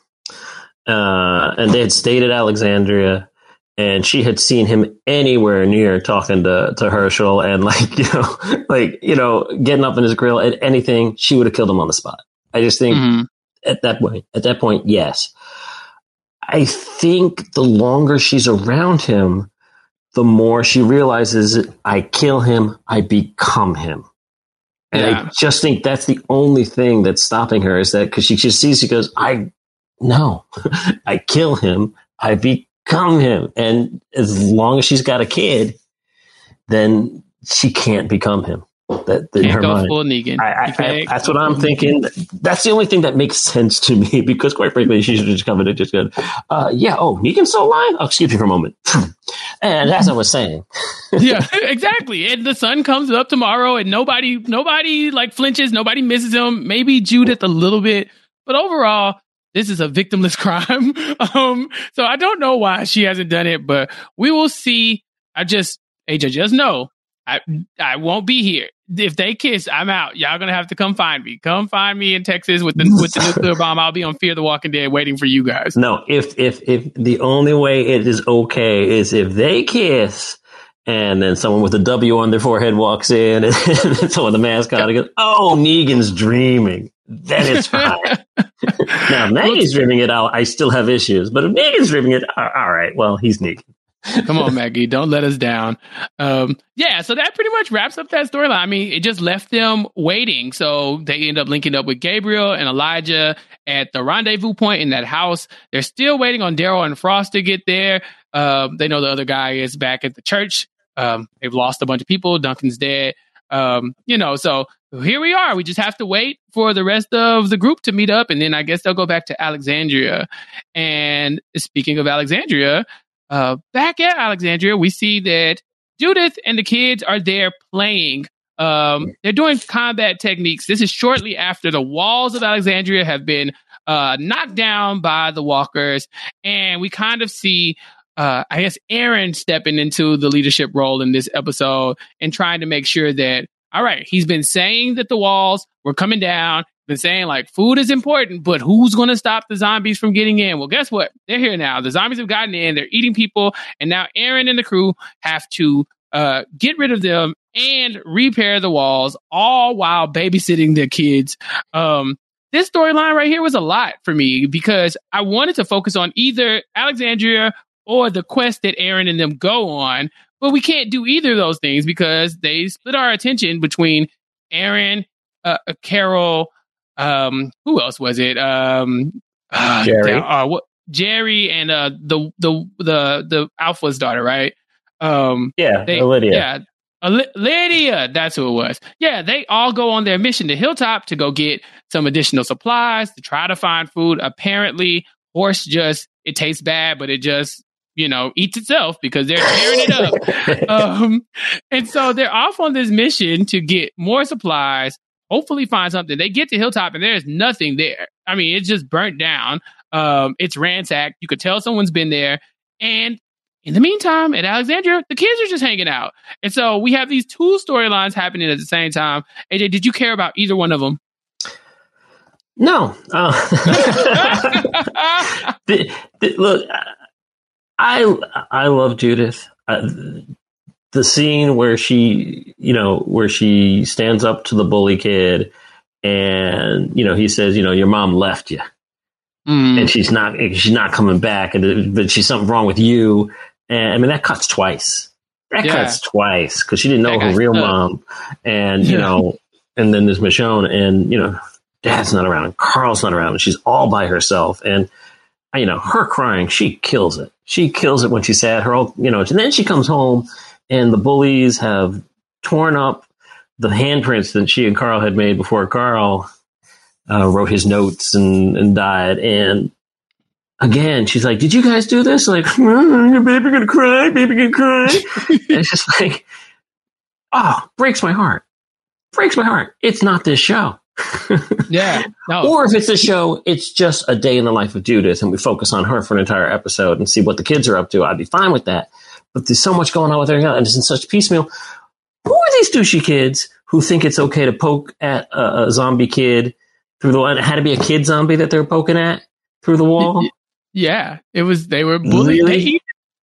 Speaker 2: uh, and they had stayed at Alexandria and she had seen him anywhere near talking to, to Hershel and like, you know, like, you know, getting up in his grill at anything, she would have killed him on the spot. I just think mm-hmm. at that point, at that point, yes. I think the longer she's around him, the more she realizes I kill him, I become him. And yeah. I just think that's the only thing that's stopping her is that because she just sees, she goes, I, no, I kill him, I become him. And as long as she's got a kid, then she can't become him that, that
Speaker 1: in her mind. Full Negan. I,
Speaker 2: I, I, that's what I'm thinking. That's the only thing that makes sense to me because, quite frankly, she should just come in and just go, uh, "Yeah, oh, Negan's still alive." Oh, excuse me for a moment. and as I was saying,
Speaker 1: yeah, exactly. And the sun comes up tomorrow, and nobody, nobody like flinches. Nobody misses him. Maybe Judith a little bit, but overall. This is a victimless crime. um, so I don't know why she hasn't done it, but we will see. I just, AJ, just know I I won't be here. If they kiss, I'm out. Y'all gonna have to come find me. Come find me in Texas with the with the nuclear bomb. I'll be on Fear the Walking Dead waiting for you guys.
Speaker 2: No, if if if the only way it is okay is if they kiss and then someone with a W on their forehead walks in and, and someone the mascot goes, Oh, Negan's dreaming. Then it's fine. now Maggie's dreaming it out. I still have issues, but if Negan's dreaming it, all right, well, he's Negan.
Speaker 1: Come on, Maggie, don't let us down. Um, yeah, so that pretty much wraps up that storyline. I mean, it just left them waiting. So they end up linking up with Gabriel and Elijah at the rendezvous point in that house. They're still waiting on Daryl and Frost to get there. Um, they know the other guy is back at the church. Um, they've lost a bunch of people. Duncan's dead. Um, you know, so here we are. We just have to wait for the rest of the group to meet up, and then I guess they'll go back to Alexandria. And speaking of Alexandria, uh, back at Alexandria, we see that Judith and the kids are there playing. Um, they're doing combat techniques. This is shortly after the walls of Alexandria have been uh, knocked down by the walkers, and we kind of see, uh, I guess, Aaron stepping into the leadership role in this episode and trying to make sure that, all right, he's been saying that the walls were coming down been saying like food is important, but who's going to stop the zombies from getting in? Well, guess what? They're here now. The zombies have gotten in. They're eating people, and now Aaron and the crew have to uh, get rid of them and repair the walls, all while babysitting their kids. Um, this storyline right here was a lot for me because I wanted to focus on either Alexandria or the quest that Aaron and them go on, but we can't do either of those things because they split our attention between Aaron, uh, Carol, um, who else was it? Um,
Speaker 2: uh, Jerry.
Speaker 1: Uh, what, Jerry and uh, the the the the Alpha's daughter, right?
Speaker 2: Um, yeah, they, Lydia.
Speaker 1: Yeah, Lydia, that's who it was. Yeah, they all go on their mission to Hilltop to go get some additional supplies to try to find food. Apparently, horse just it tastes bad, but it just you know, eats itself because they're tearing it up. Um, and so they're off on this mission to get more supplies, hopefully find something. They get to Hilltop and there's nothing there. I mean, it's just burnt down. Um, it's ransacked. You could tell someone's been there. And in the meantime, at Alexandria, the kids are just hanging out. And so we have these two storylines happening at the same time. AJ, did you care about either one of them?
Speaker 2: No. Uh, the, the, look, I I love Judith. Uh, the scene where she, you know, where she stands up to the bully kid, and you know, he says, you know, your mom left you, mm. and she's not she's not coming back, and but she's something wrong with you. And I mean, that cuts twice. That yeah. cuts twice because she didn't know her real mom, and you yeah. know, and then there's Michonne, and you know, dad's not around, and Carl's not around, and she's all by herself, and you know, her crying, she kills it. She kills it when she's sad. Her, old, you know, and then she comes home and the bullies have torn up the handprints that she and Carl had made before Carl uh, wrote his notes and, and died. And again, she's like, "Did you guys do this?" Like, mm, baby gonna cry, baby gonna cry. it's just like, oh, breaks my heart. Breaks my heart. It's not this show
Speaker 1: yeah.
Speaker 2: No. Or if it's a show, it's just a day in the life of Judith and we focus on her for an entire episode and see what the kids are up to. I'd be fine with that. But there's so much going on with her and it's in such piecemeal. Who are these douchey kids who think it's okay to poke at a, a zombie kid through the wall? It had to be a kid zombie that they're poking at through the wall.
Speaker 1: Yeah, it was. They were bullied. Really? They,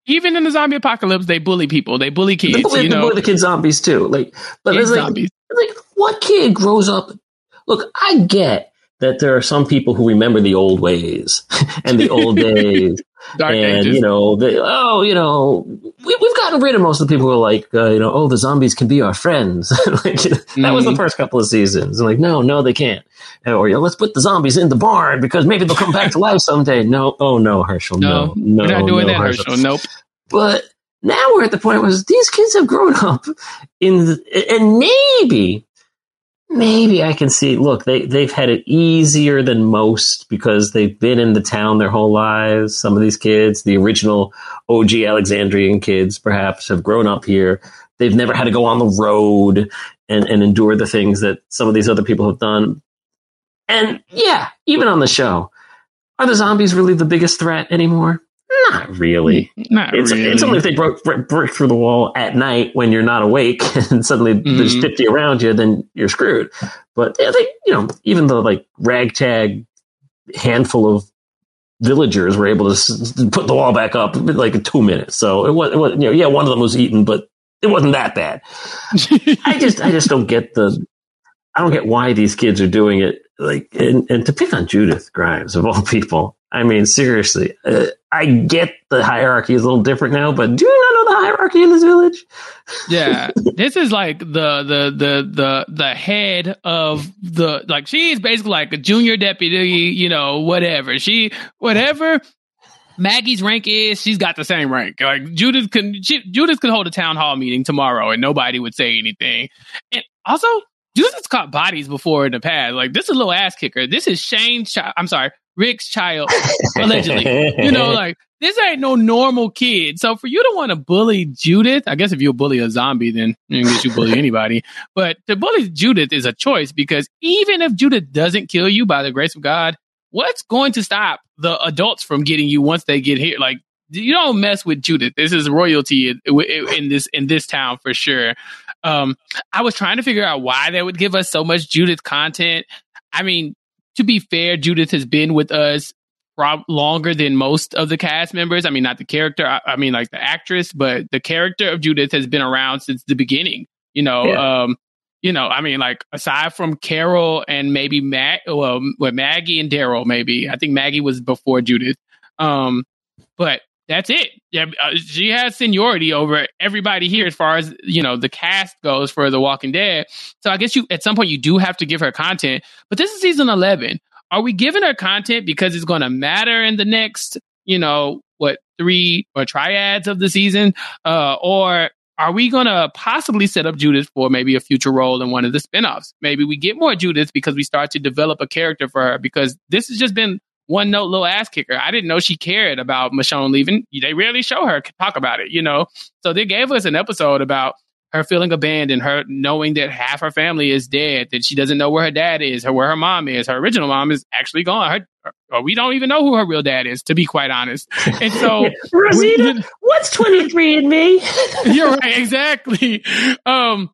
Speaker 1: even in the zombie apocalypse, they bully people. They bully kids. They bully, you know?
Speaker 2: bully the kid zombies too. Like, but it's like, zombies. like, what kid grows up look, I get that there are some people who remember the old ways and the old days. Dark and, ages. you know, they, oh, you know, we, have gotten rid of most of the people who are like, uh, you know, oh, the zombies can be our friends. like, you know, mm. That was the mm. first couple of seasons. And like, no, no, they can't. Or, you know, let's put the zombies in the barn because maybe they'll come back to life someday. No, oh, no, Hershel. No, no,
Speaker 1: we're not doing
Speaker 2: no,
Speaker 1: that, Hershel. Hershel. Nope.
Speaker 2: But now we're at the point where these kids have grown up in, the, and maybe maybe I can see. Look, they they've had it easier than most because they've been in the town their whole lives. Some of these kids, the original OG Alexandrian kids, perhaps have grown up here. They've never had to go on the road and, and endure the things that some of these other people have done. And yeah, even on the show, are the zombies really the biggest threat anymore? Not really.
Speaker 1: Not
Speaker 2: it's,
Speaker 1: really.
Speaker 2: It's only if they broke, break through the wall at night when you're not awake and suddenly mm-hmm. there's 50 around you, then you're screwed. But yeah, they, you know, even the like ragtag handful of villagers were able to s- put the wall back up like in like two minutes. So it was, it was, you know, yeah, one of them was eaten, but it wasn't that bad. I just, I just don't get the, I don't get why these kids are doing it. Like, and, and to pick on Judith Grimes of all people, I mean, seriously, uh, I get the hierarchy is a little different now, but do you not know the hierarchy in this village?
Speaker 1: yeah, this is like the the the the the head of the like she's basically like a junior deputy, you know, whatever she whatever Maggie's rank is, she's got the same rank. Like Judith can she, Judith can hold a town hall meeting tomorrow and nobody would say anything. And also, Judith's caught bodies before in the past. Like this is a little ass kicker. This is Shane's child. I'm sorry, Rick's child, allegedly. you know, like this ain't no normal kid. So for you to want to bully Judith, I guess if you bully a zombie, then I guess you bully anybody. But to bully Judith is a choice because even if Judith doesn't kill you by the grace of God, what's going to stop the adults from getting you once they get here? Like you don't mess with Judith. This is royalty in, in this in this town for sure. Um, I was trying to figure out why they would give us so much Judith content. I mean, to be fair, Judith has been with us longer than most of the cast members. I mean, not the character, I, I, mean, like the actress, but the character of Judith has been around since the beginning. You know, yeah. um, you know, I mean, like aside from Carol and maybe Matt, well, with Maggie and Daryl, maybe I think Maggie was before Judith. Um, but that's it. Yeah, uh, she has seniority over everybody here as far as you know the cast goes for The Walking Dead. So I guess you at some point you do have to give her content. But this is season eleven. Are we giving her content because it's going to matter in the next, you know, what three or triads of the season, uh, or are we going to possibly set up Judith for maybe a future role in one of the spinoffs? Maybe we get more Judith because we start to develop a character for her because this has just been one note little ass kicker. I didn't know she cared about Michonne leaving. They rarely show her talk about it, you know. So they gave us an episode about her feeling abandoned, her knowing that half her family is dead, that she doesn't know where her dad is, or where her mom is. Her original mom is actually gone. Her, or we don't even know who her real dad is, to be quite honest. And so,
Speaker 2: Rosita, what's twenty three and me?
Speaker 1: you're right, exactly. Um,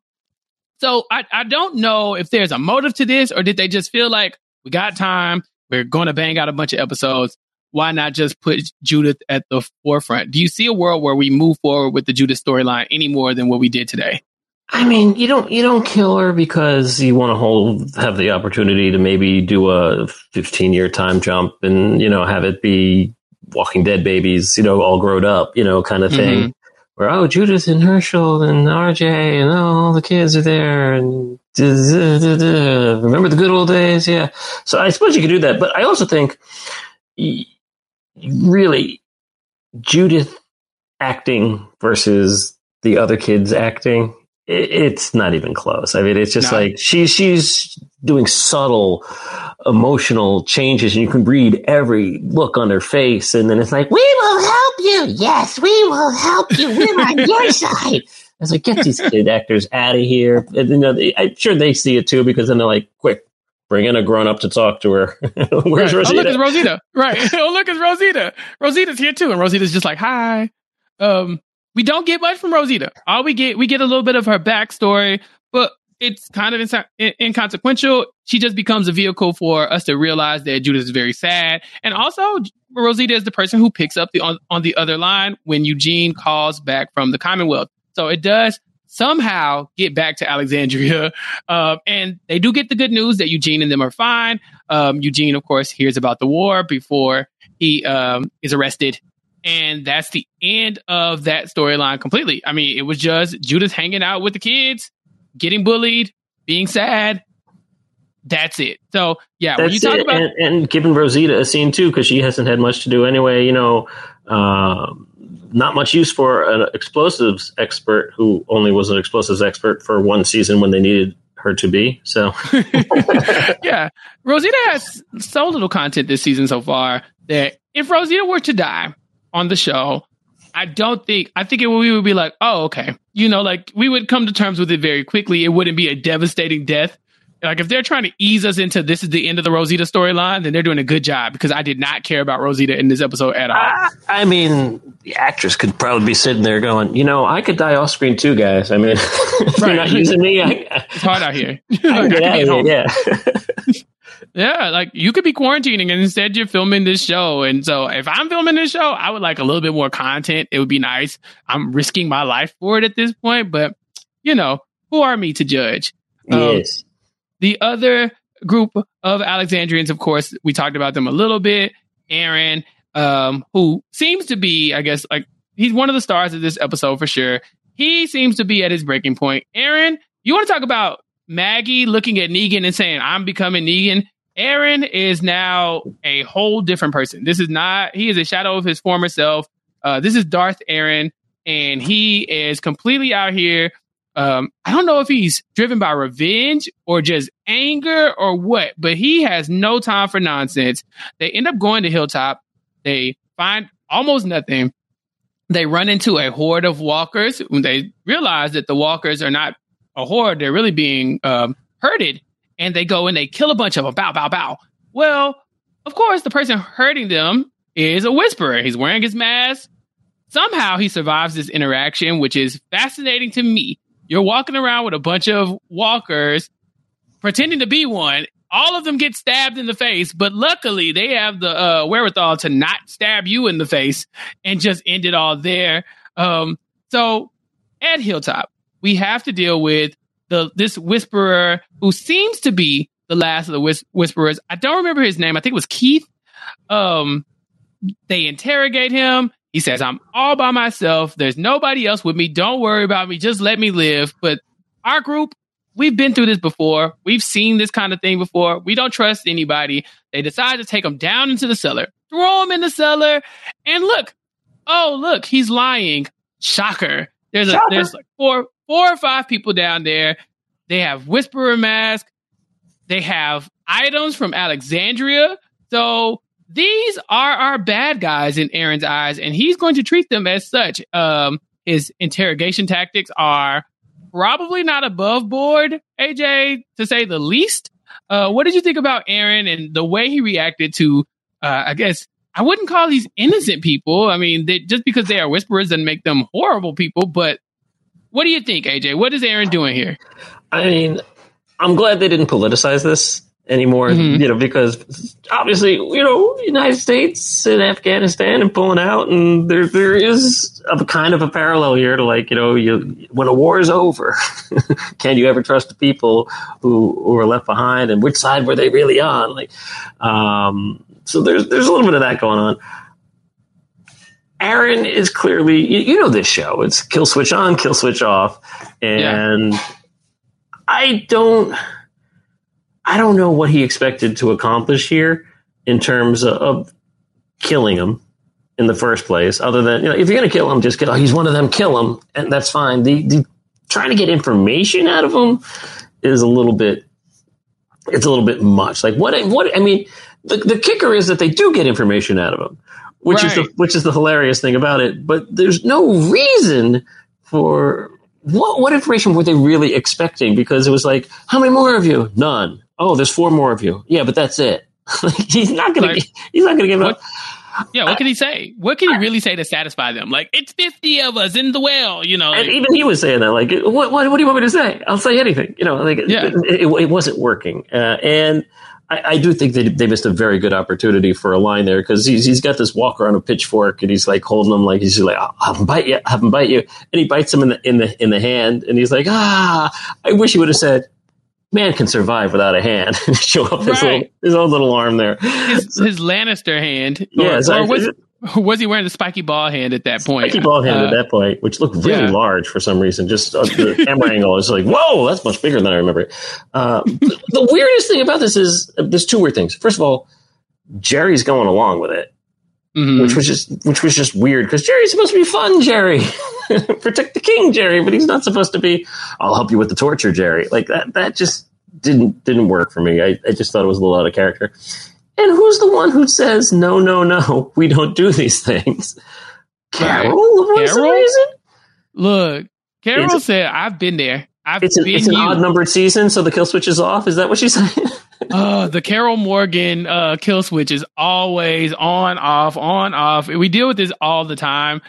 Speaker 1: so I, I don't know if there's a motive to this, or did they just feel like we got time, we're going to bang out a bunch of episodes. Why not just put Judith at the forefront? Do you see a world where we move forward with the Judith storyline any more than what we did today?
Speaker 2: I mean, you don't you don't kill her because you want to hold have the opportunity to maybe do a 15 year time jump and you know have it be Walking Dead babies, you know, all grown up, you know, kind of thing. Mm-hmm. Where oh, Judith and Hershel and RJ and oh, all the kids are there and duh, duh, duh, remember the good old days, yeah. So I suppose you could do that, but I also think really Judith acting versus the other kids acting it's not even close. I mean, it's just no. like she's she's doing subtle emotional changes, and you can read every look on her face, and then it's like, "We will help you. Yes, we will help you. We're on your side." I was like, "Get these kid actors out of here!" And, you know, they, I'm sure they see it too because then they're like, "Quick, bring in a grown up to talk to her. Where's
Speaker 1: right.
Speaker 2: Rosita?
Speaker 1: Oh, look, it's Rosita. Right. oh, look, it's Rosita. Rosita's here too. And Rosita's just like, hi. Um, we don't get much from Rosita. All we get, we get a little bit of her backstory, but it's kind of insa- inconsequential. She just becomes a vehicle for us to realize that Judith is very sad. And also, Rosita is the person who picks up the on, on the other line when Eugene calls back from the Commonwealth. So it does somehow get back to Alexandria. Uh, and they do get the good news that Eugene and them are fine. Um, Eugene, of course, hears about the war before he um, is arrested. And that's the end of that storyline completely. I mean, it was just Judith hanging out with the kids, getting bullied, being sad. That's it. So yeah,
Speaker 2: that's when you talk it. about and, and giving Rosita a scene too, because she hasn't had much to do anyway. You know, uh, not much use for an explosives expert who only was an explosives expert for one season when they needed her to be. So,
Speaker 1: yeah, Rosita has so little content this season so far that if Rosita were to die on the show, I don't think I think it, we would be like, oh, okay, you know, like we would come to terms with it very quickly. It wouldn't be a devastating death like if they're trying to ease us into this is the end of the Rosita storyline, then they're doing a good job because I did not care about Rosita in this episode at all.
Speaker 2: I, I mean, the actress could probably be sitting there going, you know, I could die off screen too, guys. I mean, right. you're not using me. I,
Speaker 1: it's hard out here. like,
Speaker 2: get out here, yeah.
Speaker 1: Yeah, like you could be quarantining and instead you're filming this show. And so if I'm filming this show, I would like a little bit more content. It would be nice. I'm risking my life for it at this point, but you know, who are me to judge?
Speaker 2: Um, yes.
Speaker 1: The other group of Alexandrians, of course, we talked about them a little bit. Aaron, um, who seems to be, I guess, like he's one of the stars of this episode for sure. He seems to be at his breaking point. Aaron, you want to talk about Maggie looking at Negan and saying, I'm becoming Negan? Aaron is now a whole different person. This is not, he is a shadow of his former self. Uh, this is Darth Aaron, and he is completely out here um, I don't know if he's driven by revenge or just anger or what, but he has no time for nonsense. They end up going to Hilltop. They find almost nothing. They run into a horde of walkers. When they realize that the walkers are not a horde, they're really being um, herded. And they go and they kill a bunch of them. Bow, bow, bow. Well, of course, the person hurting them is a whisperer. He's wearing his mask. Somehow he survives this interaction, which is fascinating to me you're walking around with a bunch of walkers pretending to be one. All of them get stabbed in the face, but luckily they have the uh, wherewithal to not stab you in the face and just end it all there. Um, so at Hilltop, we have to deal with the this whisperer who seems to be the last of the whis- whisperers. I don't remember his name. I think it was Keith. Um, they interrogate him. He says, I'm all by myself. There's nobody else with me. Don't worry about me. Just let me live. But our group, we've been through this before. We've seen this kind of thing before. We don't trust anybody. They decide to take him down into the cellar, throw him in the cellar, and look. Oh, look, he's lying. Shocker. There's a Shocker. there's like four four or five people down there. They have whisperer mask. They have items from Alexandria. So these are our bad guys in Aaron's eyes, and he's going to treat them as such. Um, his interrogation tactics are probably not above board, AJ, to say the least. Uh, what did you think about Aaron and the way he reacted to, uh, I guess, I wouldn't call these innocent people. I mean, they, just because they are whisperers doesn't make them horrible people, but what do you think, AJ? What is Aaron doing here?
Speaker 2: I mean, I'm glad they didn't politicize this anymore, mm-hmm. you know, because obviously, you know, United States and Afghanistan and pulling out, and there there is a kind of a parallel here to like, you know, you when a war is over, can you ever trust the people who who are left behind, and which side were they really on? Like, um, so there's there's a little bit of that going on. Aaron is clearly, you, you know, this show. It's kill switch on, kill switch off, and yeah. I don't. I don't know what he expected to accomplish here in terms of, of killing him in the first place. Other than you know, if you're going to kill him, just kill. Him. He's one of them. Kill him, and that's fine. The, the trying to get information out of him is a little bit. It's a little bit much. Like what? What? I mean, the the kicker is that they do get information out of him, which right. is the which is the hilarious thing about it. But there's no reason for what what information were they really expecting? Because it was like, how many more of you? None oh, there's four more of you. Yeah, but that's it. he's not gonna. Like, he's not gonna give
Speaker 1: what,
Speaker 2: up.
Speaker 1: Yeah, what can he say? What can he really say to satisfy them? Like, it's fifty of us in the well, you know.
Speaker 2: Like, and even he was saying that. Like, what, what, what? do you want me to say? I'll say anything. You know, like, yeah. it, it, it wasn't working. Uh, and I, I, do think they, they missed a very good opportunity for a line there because he's he's got this walker on a pitchfork and he's like holding him like he's like I'll have him bite you, I'll have him bite you, and he bites him in the in the in the hand, and he's like ah, I wish he would have said man can survive without a hand. Show up his, little, his own little arm there.
Speaker 1: His, his Lannister hand. Yeah, or, or was, was, he wearing the spiky ball hand at that point?
Speaker 2: Spiky ball hand uh, at that point, which looked really yeah. large for some reason. Just uh, the camera angle is like, whoa, that's much bigger than I remember. Uh, the weirdest thing about this is uh, there's two weird things. First of all, Jerry's going along with it. Mm-hmm. Which was just which was just weird because Jerry's supposed to be fun, Jerry. Protect the king, Jerry, but he's not supposed to be. I'll help you with the torture, Jerry. Like that. That just didn't didn't work for me. I, I just thought it was a little out of character. And who's the one who says no, no, no? We don't do these things. Carol, right. Carol?
Speaker 1: Look, Carol said, "I've been there. I've
Speaker 2: it's
Speaker 1: an,
Speaker 2: been it's an odd numbered season, so the kill switch is off. Is that what she's saying?"
Speaker 1: uh, the Carol Morgan uh, kill switch is always on, off, on, off. We deal with this all the time.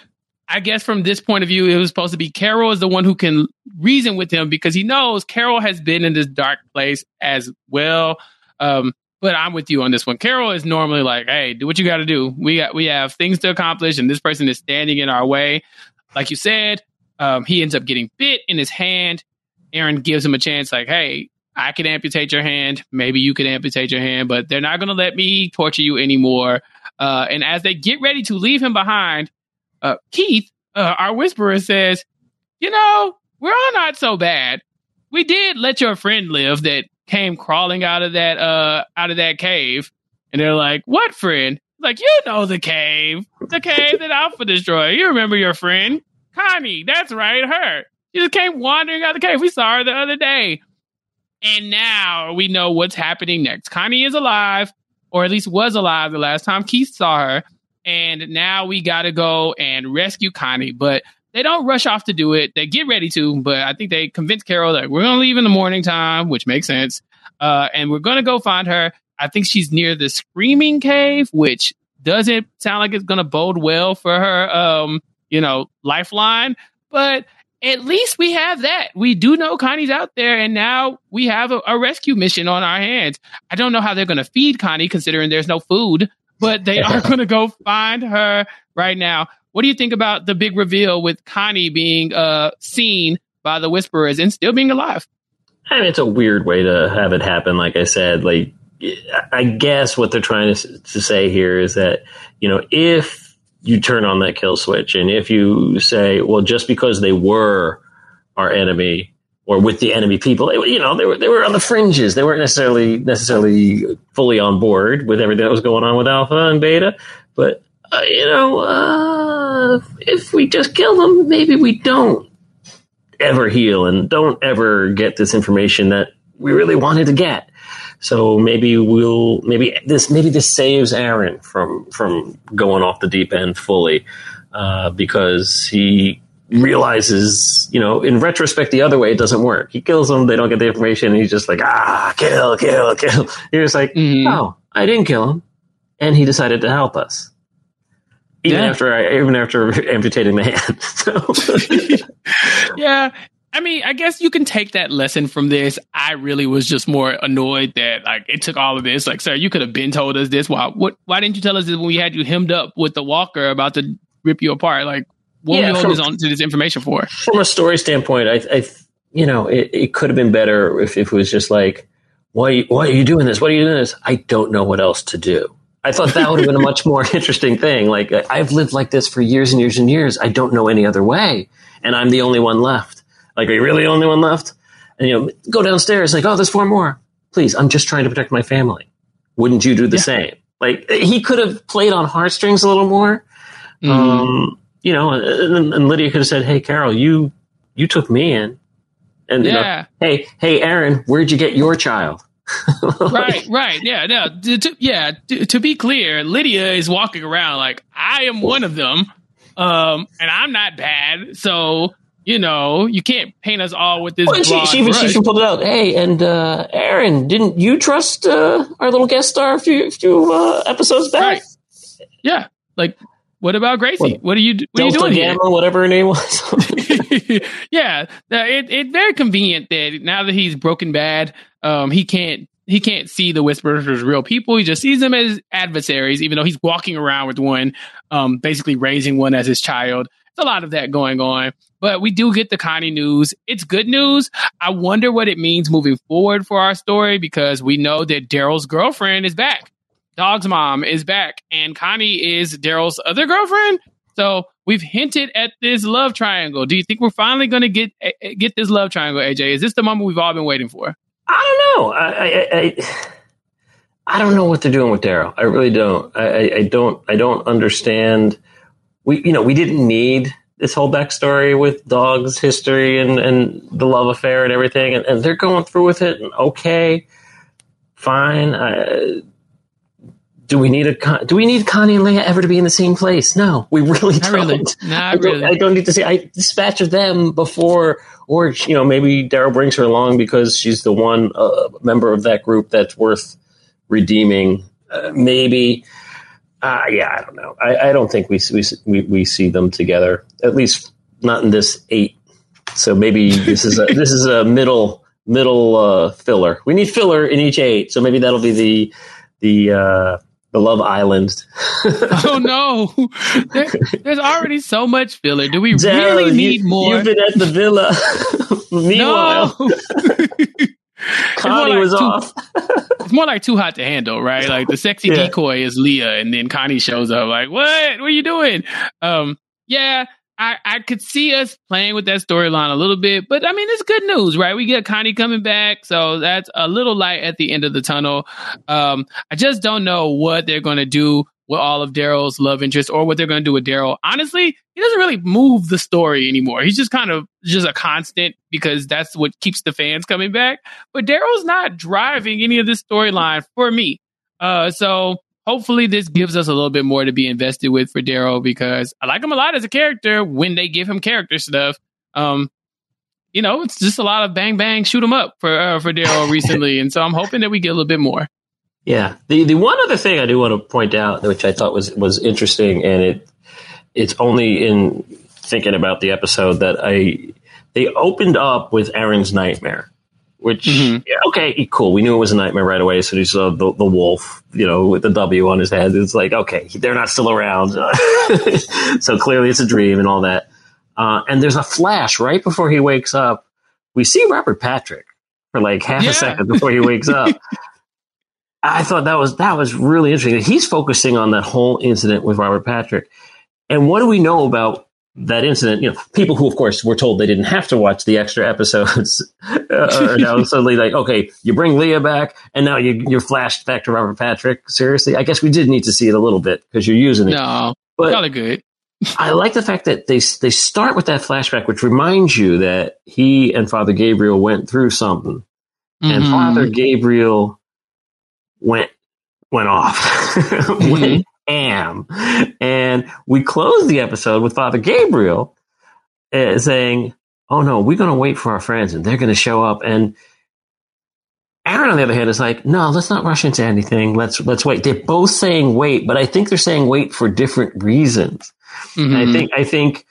Speaker 1: I guess from this point of view, it was supposed to be Carol is the one who can reason with him because he knows Carol has been in this dark place as well. Um, but I'm with you on this one. Carol is normally like, "Hey, do what you got to do. We got we have things to accomplish, and this person is standing in our way." Like you said, um, he ends up getting bit in his hand. Aaron gives him a chance, like, "Hey, I can amputate your hand. Maybe you can amputate your hand, but they're not going to let me torture you anymore. Uh, and as they get ready to leave him behind, uh, Keith, uh, our whisperer, says, You know, we're all not so bad. We did let your friend live that came crawling out of that uh out of that cave. And they're like, What friend? Like, you know the cave. The cave that Alpha destroyed. You remember your friend? Connie, that's right, her. She just came wandering out of the cave. We saw her the other day. And now we know what's happening next. Connie is alive, or at least was alive the last time Keith saw her. And now we got to go and rescue Connie. But they don't rush off to do it. They get ready to, but I think they convince Carol that we're going to leave in the morning time, which makes sense. Uh, and we're going to go find her. I think she's near the Screaming Cave, which doesn't sound like it's going to bode well for her, um, you know, lifeline. But at least we have that. We do know Connie's out there, and now we have a, a rescue mission on our hands. I don't know how they're going to feed Connie, considering there's no food, but they are going to go find her right now. What do you think about the big reveal with Connie being uh, seen by the Whisperers and still being alive?
Speaker 2: I mean, it's a weird way to have it happen. Like I said, like I guess what they're trying to, to say here is that you know if you turn on that kill switch. And if you say, well, just because they were our enemy or with the enemy people, you know, they were, they were on the fringes. They weren't necessarily, necessarily fully on board with everything that was going on with alpha and beta. But, uh, you know, uh, if we just kill them, maybe we don't ever heal and don't ever get this information that we really wanted to get. So maybe we'll maybe this maybe this saves Aaron from from going off the deep end fully uh, because he realizes, you know, in retrospect, the other way it doesn't work. He kills them, they don't get the information, and he's just like, ah, kill, kill, kill. Just like, mm-hmm. oh, I didn't kill him, and he decided to help us. Even yeah. after I, even after amputating the hand.
Speaker 1: So. yeah, I mean, I guess you can take that lesson from this. I really was just more annoyed that like it took all of this. Like, sir, you could have been told us this. Why? What? Why didn't you tell us this when we had you hemmed up with the walker about to rip you apart? Like, what yeah, were you holding on to this information for?
Speaker 2: From a story standpoint, I, I you know, it, it could have been better if, if it was just like, why, why are you doing this? What are you doing this? I don't know what else to do. I thought that would have been a much more interesting thing. Like, I've lived like this for years and years and years. I don't know any other way. And I'm the only one left. Like, are you really the only one left? And, you know, go downstairs, like, oh, there's four more. Please, I'm just trying to protect my family. Wouldn't you do the yeah. same? Like, he could have played on heartstrings a little more. Mm-hmm. Um, you know, and, and, Lydia could have said, "Hey, Carol, you you took me in, and yeah. You know, hey, hey, Aaron, where'd you get your child?"
Speaker 1: right, right, yeah, yeah, to, yeah. To, to, be clear, Lydia is walking around like I am one of them, um, and I'm not bad. So you know, you can't paint us all with this. Well,
Speaker 2: she, she, even, she even pulled it out. Hey, and uh, Aaron, didn't you trust uh, our little guest star a few, few uh, episodes back? Right.
Speaker 1: Yeah, like what about Gracie? What, what are you what Delta are you doing Gamma,
Speaker 2: here? whatever her name was?
Speaker 1: yeah, it's very convenient that now that he's broken bad, um, he can't he can't see the Whisperers as real people. He just sees them as adversaries, even though he's walking around with one, um, basically raising one as his child. There's a lot of that going on. But we do get the Connie news. It's good news. I wonder what it means moving forward for our story because we know that Daryl's girlfriend is back. Dog's mom is back, and Connie is Daryl's other girlfriend. So we've hinted at this love triangle. Do you think we're finally going to get eh, eh, get this love triangle, AJ? Is this the moment we've all been waiting for?
Speaker 2: I don't know. I I, I, I don't know what they're doing with Daryl. I really don't. I, I don't. I don't understand. We you know we didn't need this whole backstory with dog's history and, and the love affair and everything, and, and they're going through with it. And okay, fine. I, do we need a do we need Connie and Leah ever to be in the same place? No, we really Not don't. Really. I, don't really. I don't need to see. I dispatch of them before, or you know, maybe Daryl brings her along because she's the one uh, member of that group that's worth redeeming. Uh, maybe, uh, yeah, I don't know. I, I don't think we, we we see them together. At least not in this eight. So maybe this is a this is a middle middle uh, filler. We need filler in each eight. So maybe that'll be the the uh, the Love Island.
Speaker 1: oh no, there, there's already so much filler. Do we really need
Speaker 2: you,
Speaker 1: more?
Speaker 2: You've been at the villa. Meanwhile, Connie like was too, off.
Speaker 1: it's more like too hot to handle, right? Like the sexy yeah. decoy is Leah, and then Connie shows up. Like, what? What are you doing? Um, yeah, I, I could see us playing with that storyline a little bit, but I mean, it's good news, right? We get Connie coming back, so that's a little light at the end of the tunnel. Um, I just don't know what they're going to do with all of Daryl's love interest or what they're going to do with Daryl. Honestly, he doesn't really move the story anymore. He's just kind of just a constant because that's what keeps the fans coming back. But Daryl's not driving any of this storyline for me. Uh, so hopefully this gives us a little bit more to be invested with for Daryl because I like him a lot as a character when they give him character stuff. Um, you know, it's just a lot of bang bang shoot him up for uh, for Daryl recently, and so I'm hoping that we get a little bit more.
Speaker 2: Yeah, the the one other thing I do want to point out, which I thought was was interesting, and it it's only in thinking about the episode that I they opened up with Aaron's nightmare, which mm-hmm. yeah, okay, cool. We knew it was a nightmare right away. So you saw the, the wolf, you know, with the W on his head. It's like, okay, they're not still around. so clearly it's a dream and all that. Uh, and there's a flash right before he wakes up. We see Robert Patrick for like half yeah. a second before he wakes up. I thought that was that was really interesting. He's focusing on that whole incident with Robert Patrick. And what do we know about that incident, you know, people who, of course, were told they didn't have to watch the extra episodes uh, are now suddenly like, okay, you bring Leah back, and now you, you're flashed back to Robert Patrick. Seriously, I guess we did need to see it a little bit because you're using it.
Speaker 1: No, but of good.
Speaker 2: I like the fact that they they start with that flashback, which reminds you that he and Father Gabriel went through something, mm-hmm. and Father Gabriel went went off, mm-hmm. went ham, and we close the episode with Father Gabriel uh, saying, "Oh no, we're going to wait for our friends, and they're going to show up." And Aaron, on the other hand, is like, "No, let's not rush into anything. Let's let's wait." They're both saying wait, but I think they're saying wait for different reasons. Mm-hmm. I think I think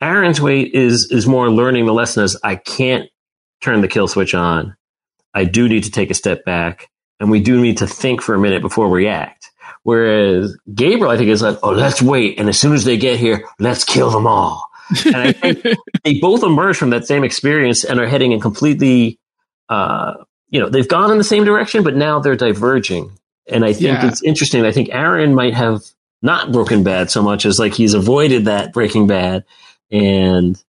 Speaker 2: Aaron's wait is is more learning the lesson as I can't turn the kill switch on. I do need to take a step back, and we do need to think for a minute before we act. Whereas Gabriel, I think, is like, oh, let's wait, and as soon as they get here, let's kill them all. And I think they both emerge from that same experience and are heading in completely, uh, you know, they've gone in the same direction, but now they're diverging. And I think yeah. it's interesting. I think Aaron might have not broken bad so much as like he's avoided that breaking bad and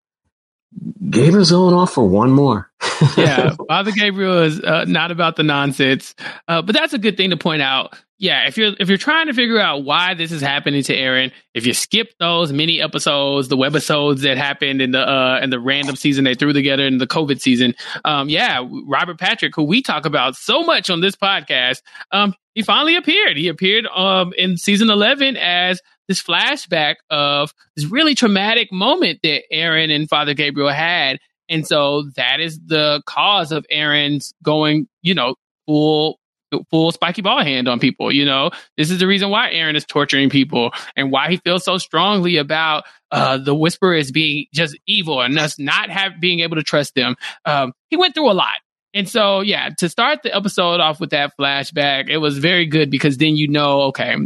Speaker 2: Gabriel's going off for one more.
Speaker 1: yeah, Father Gabriel is uh, not about the nonsense, uh, but that's a good thing to point out. Yeah, if you're if you're trying to figure out why this is happening to Aaron, if you skip those mini episodes, the webisodes that happened in the uh in the random season they threw together in the COVID season, um, yeah, Robert Patrick, who we talk about so much on this podcast, um, he finally appeared. He appeared um in season eleven as this flashback of this really traumatic moment that Aaron and Father Gabriel had. And so that is the cause of Aaron's going, you know, full full spiky ball hand on people. You know, this is the reason why Aaron is torturing people and why he feels so strongly about uh, the whisperers being just evil and us not have being able to trust them. Um, he went through a lot. And so, yeah, to start the episode off with that flashback, it was very good because then you know, okay,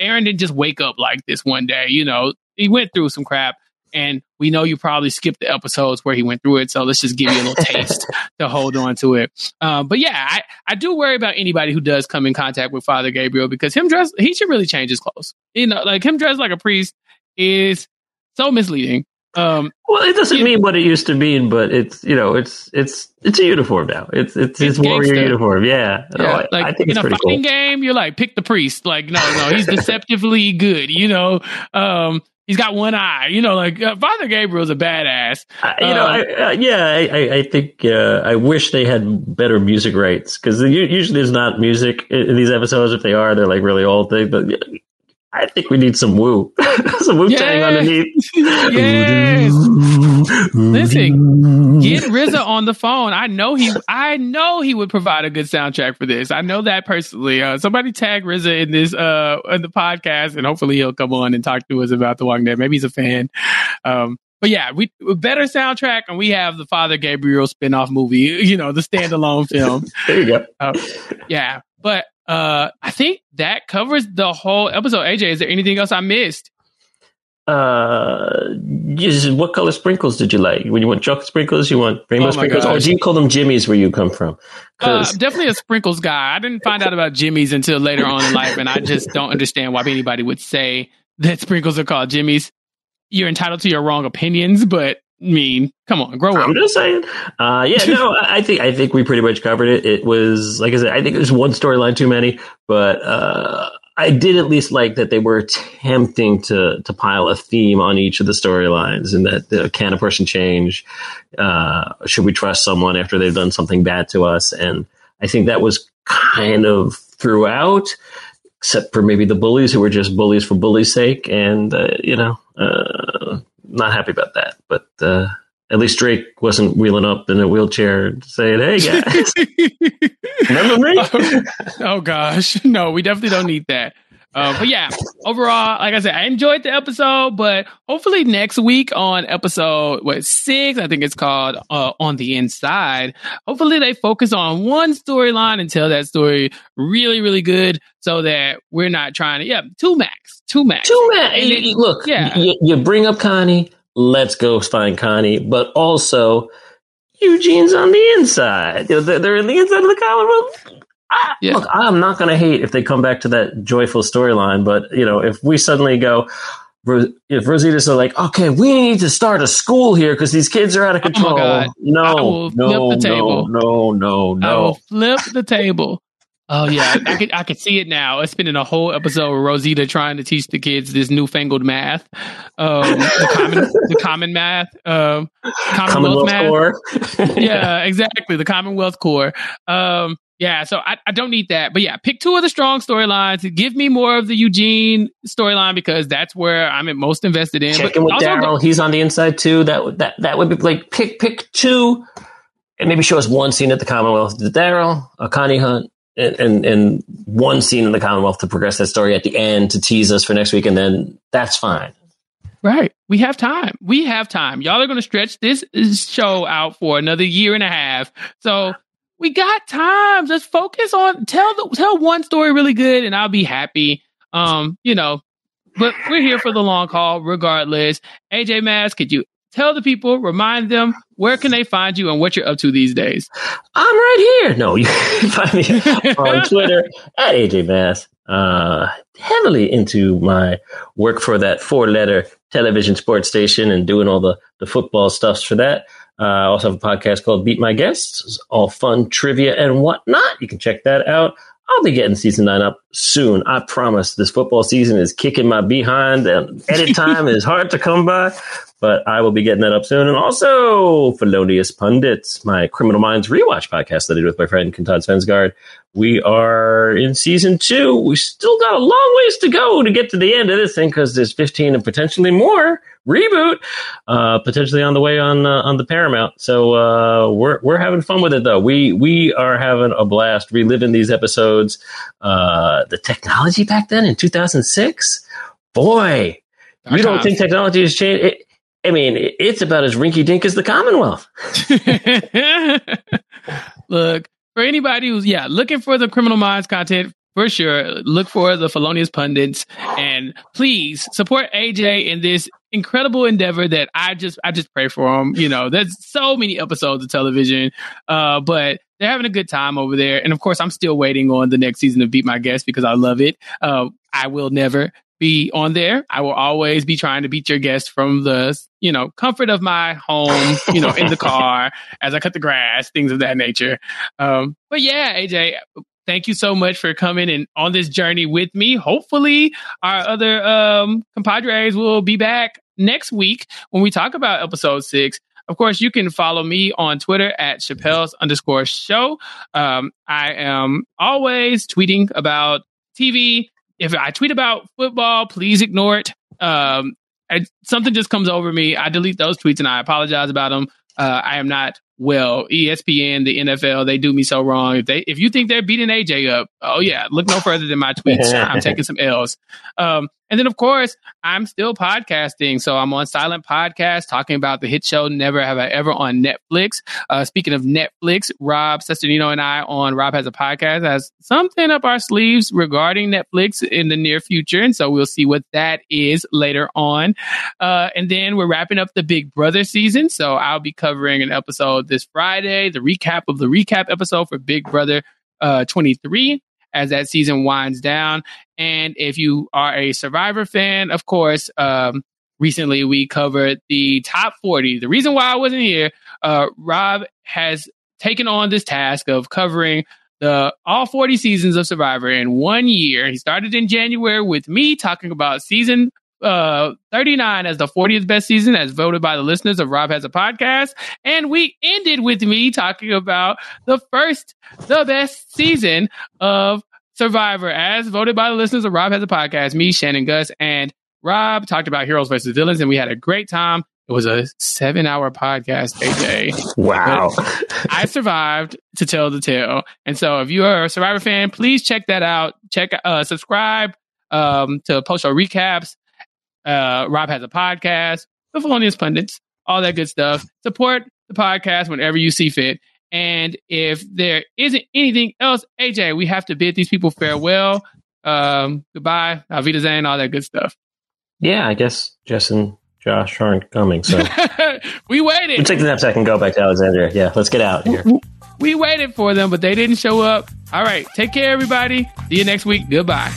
Speaker 1: Aaron didn't just wake up like this one day. You know, he went through some crap, and we know you probably skipped the episodes where he went through it. So let's just give you a little taste to hold on to it. Um, but yeah, I, I do worry about anybody who does come in contact with Father Gabriel because him dressed, he should really change his clothes. You know, like him dressed like a priest is so misleading. Um,
Speaker 2: well, it doesn't mean what it used to mean, but it's you know it's it's it's a uniform now. It's it's his warrior uniform. Yeah, yeah. No,
Speaker 1: like I think in a fighting cool. game, you're like pick the priest. Like no, no, he's deceptively good. You know, um, he's got one eye. You know, like uh, Father Gabriel's a badass.
Speaker 2: Uh, you know, I, uh, yeah, I, I think uh, I wish they had better music rights because usually there's not music in these episodes. If they are, they're like really old things. But I think we need some woo, some Wu Tang yes. underneath.
Speaker 1: Yes. Listen, get RZA on the phone. I know he, I know he would provide a good soundtrack for this. I know that personally. Uh, somebody tag RZA in this, uh, in the podcast, and hopefully he'll come on and talk to us about The Walking Dead. Maybe he's a fan. Um, but yeah, we better soundtrack, and we have the Father Gabriel spinoff movie. You know, the standalone film.
Speaker 2: there you go. Uh,
Speaker 1: yeah, but uh, I think that covers the whole episode. AJ, is there anything else I missed?
Speaker 2: Uh, what color sprinkles did you like? When you want chocolate sprinkles, you want rainbow oh sprinkles, gosh. or do you call them jimmies where you come from?
Speaker 1: Uh, I'm definitely a sprinkles guy. I didn't find out about jimmies until later on in life, and I just don't understand why anybody would say that sprinkles are called jimmies. You're entitled to your wrong opinions, but mean, come on, grow up.
Speaker 2: I'm just saying. Uh, yeah, no, I think I think we pretty much covered it. It was like I said, I think there's one storyline too many, but uh, I did at least like that they were attempting to to pile a theme on each of the storylines, and that uh, can a person change? Uh, should we trust someone after they've done something bad to us? And I think that was kind of throughout except for maybe the bullies who were just bullies for bully's sake. And, uh, you know, uh, not happy about that. But uh, at least Drake wasn't wheeling up in a wheelchair saying, "Hey guys, remember me?"
Speaker 1: oh, oh gosh, no, we definitely don't need that. Uh, but yeah, overall, like I said, I enjoyed the episode, but hopefully next week on episode what six, I think it's called uh, on the inside. Hopefully they focus on one storyline and tell that story really, really good, so that we're not trying to yeah two max, two max,
Speaker 2: two max. Look, yeah, you, you bring up Connie, let's go find Connie, but also Eugene's on the inside. They're in the inside of the Commonwealth I, yeah. Look, I'm not going to hate if they come back to that joyful storyline, but you know, if we suddenly go, if Rosita's like, okay, we need to start a school here because these kids are out of oh control. Oh no, no, no, no, no, no. I will
Speaker 1: flip the table. Oh yeah, I could I could see it now. It's been in a whole episode with Rosita trying to teach the kids this newfangled math, um, the common the common math, um, Commonwealth, Commonwealth math. Core. yeah, exactly, the Commonwealth core. Um, Yeah, so I, I don't need that. But yeah, pick two of the strong storylines. Give me more of the Eugene storyline because that's where I'm most invested in.
Speaker 2: Check in with Daryl. He's on the inside too. That would that that would be like pick pick two and maybe show us one scene at the Commonwealth Daryl, a Connie Hunt, and, and, one scene in the Commonwealth to progress that story at the end to tease us for next week, and then that's fine.
Speaker 1: Right. We have time. We have time. Y'all are going to stretch this show out for another year and a half. So we got time. Just focus on tell the tell one story really good, and I'll be happy. Um, you know, but we're here for the long haul, regardless. AJ Mass, could you tell the people, remind them where can they find you and what you're up to these days?
Speaker 2: I'm right here. No, you can find me on Twitter at AJ Mass. Uh, heavily into my work for that four letter television sports station and doing all the, the football stuffs for that. Uh, I also have a podcast called Beat My Guests, all fun trivia and whatnot. You can check that out. I'll be getting season nine up soon. I promise. This football season is kicking my behind, and edit time is hard to come by but I will be getting that up soon. And also, Felonious Pundits, my Criminal Minds rewatch podcast that I did with my friend Kentad Svensgaard. We are in season two. We still got a long ways to go to get to the end of this thing because there's 15 and potentially more reboot, uh, potentially on the way on uh, on the Paramount. So uh, we're we're having fun with it though. We we are having a blast reliving these episodes. Uh, the technology back then in 2006, boy. You don't think technology has changed? It, I mean, it's about as rinky dink as the Commonwealth.
Speaker 1: Look, for anybody who's, yeah, looking for the Criminal Minds content, for sure, look for the Felonious Pundits and please support AJ in this incredible endeavor that I just, I just pray for him. You know, there's so many episodes of television, uh, but they're having a good time over there. And of course, I'm still waiting on the next season of Beat My Guest because I love it. Uh, I will never be on there. I will always be trying to beat your guest from the, you know, comfort of my home, you know, in the car as I cut the grass, things of that nature. Um, but yeah, AJ, thank you so much for coming and on this journey with me. Hopefully our other um compadres will be back next week when we talk about episode six. Of course, you can follow me on Twitter at Chappell's underscore show. Um, I am always tweeting about TV, if I tweet about football, please ignore it. Um, something just comes over me. I delete those tweets and I apologize about them. Uh, I am not well. ESPN, the NFL, they do me so wrong. If they, if you think they're beating AJ up, oh yeah, look no further than my tweets. I'm taking some L's. Um, and then, of course, I'm still podcasting. So I'm on Silent Podcast talking about the hit show Never Have I Ever on Netflix. Uh, speaking of Netflix, Rob Cesternino and I on Rob Has a Podcast has something up our sleeves regarding Netflix in the near future. And so we'll see what that is later on. Uh, and then we're wrapping up the Big Brother season. So I'll be covering an episode this Friday, the recap of the recap episode for Big Brother uh, 23 as that season winds down. And if you are a Survivor fan, of course, um, recently we covered the top 40. The reason why I wasn't here, uh, Rob has taken on this task of covering the all 40 seasons of Survivor in one year. He started in January with me talking about season uh, 39 as the 40th best season as voted by the listeners of Rob Has a Podcast. And we ended with me talking about the first, the best season of Survivor as voted by the listeners of Rob Has a Podcast. Me, Shannon Guss, and Rob talked about heroes versus villains, and we had a great time. It was a seven hour podcast, AJ.
Speaker 2: Wow.
Speaker 1: I survived to tell the tale. And so if you are a Survivor fan, please check that out. Check, uh, subscribe, um, to post show recaps uh, Rob has a podcast, The Felonious Pundits, all that good stuff. Support the podcast whenever you see fit. And if there isn't anything else, AJ, we have to bid these people farewell. Um, goodbye, Avita Zane, all that good stuff.
Speaker 2: Yeah, I guess Jess and Josh aren't coming, so
Speaker 1: we waited.
Speaker 2: We'll take the next second, go back to Alexandria. Yeah, let's get out here.
Speaker 1: We waited for them, but they didn't show up. All right, take care, everybody. See you next week. Goodbye.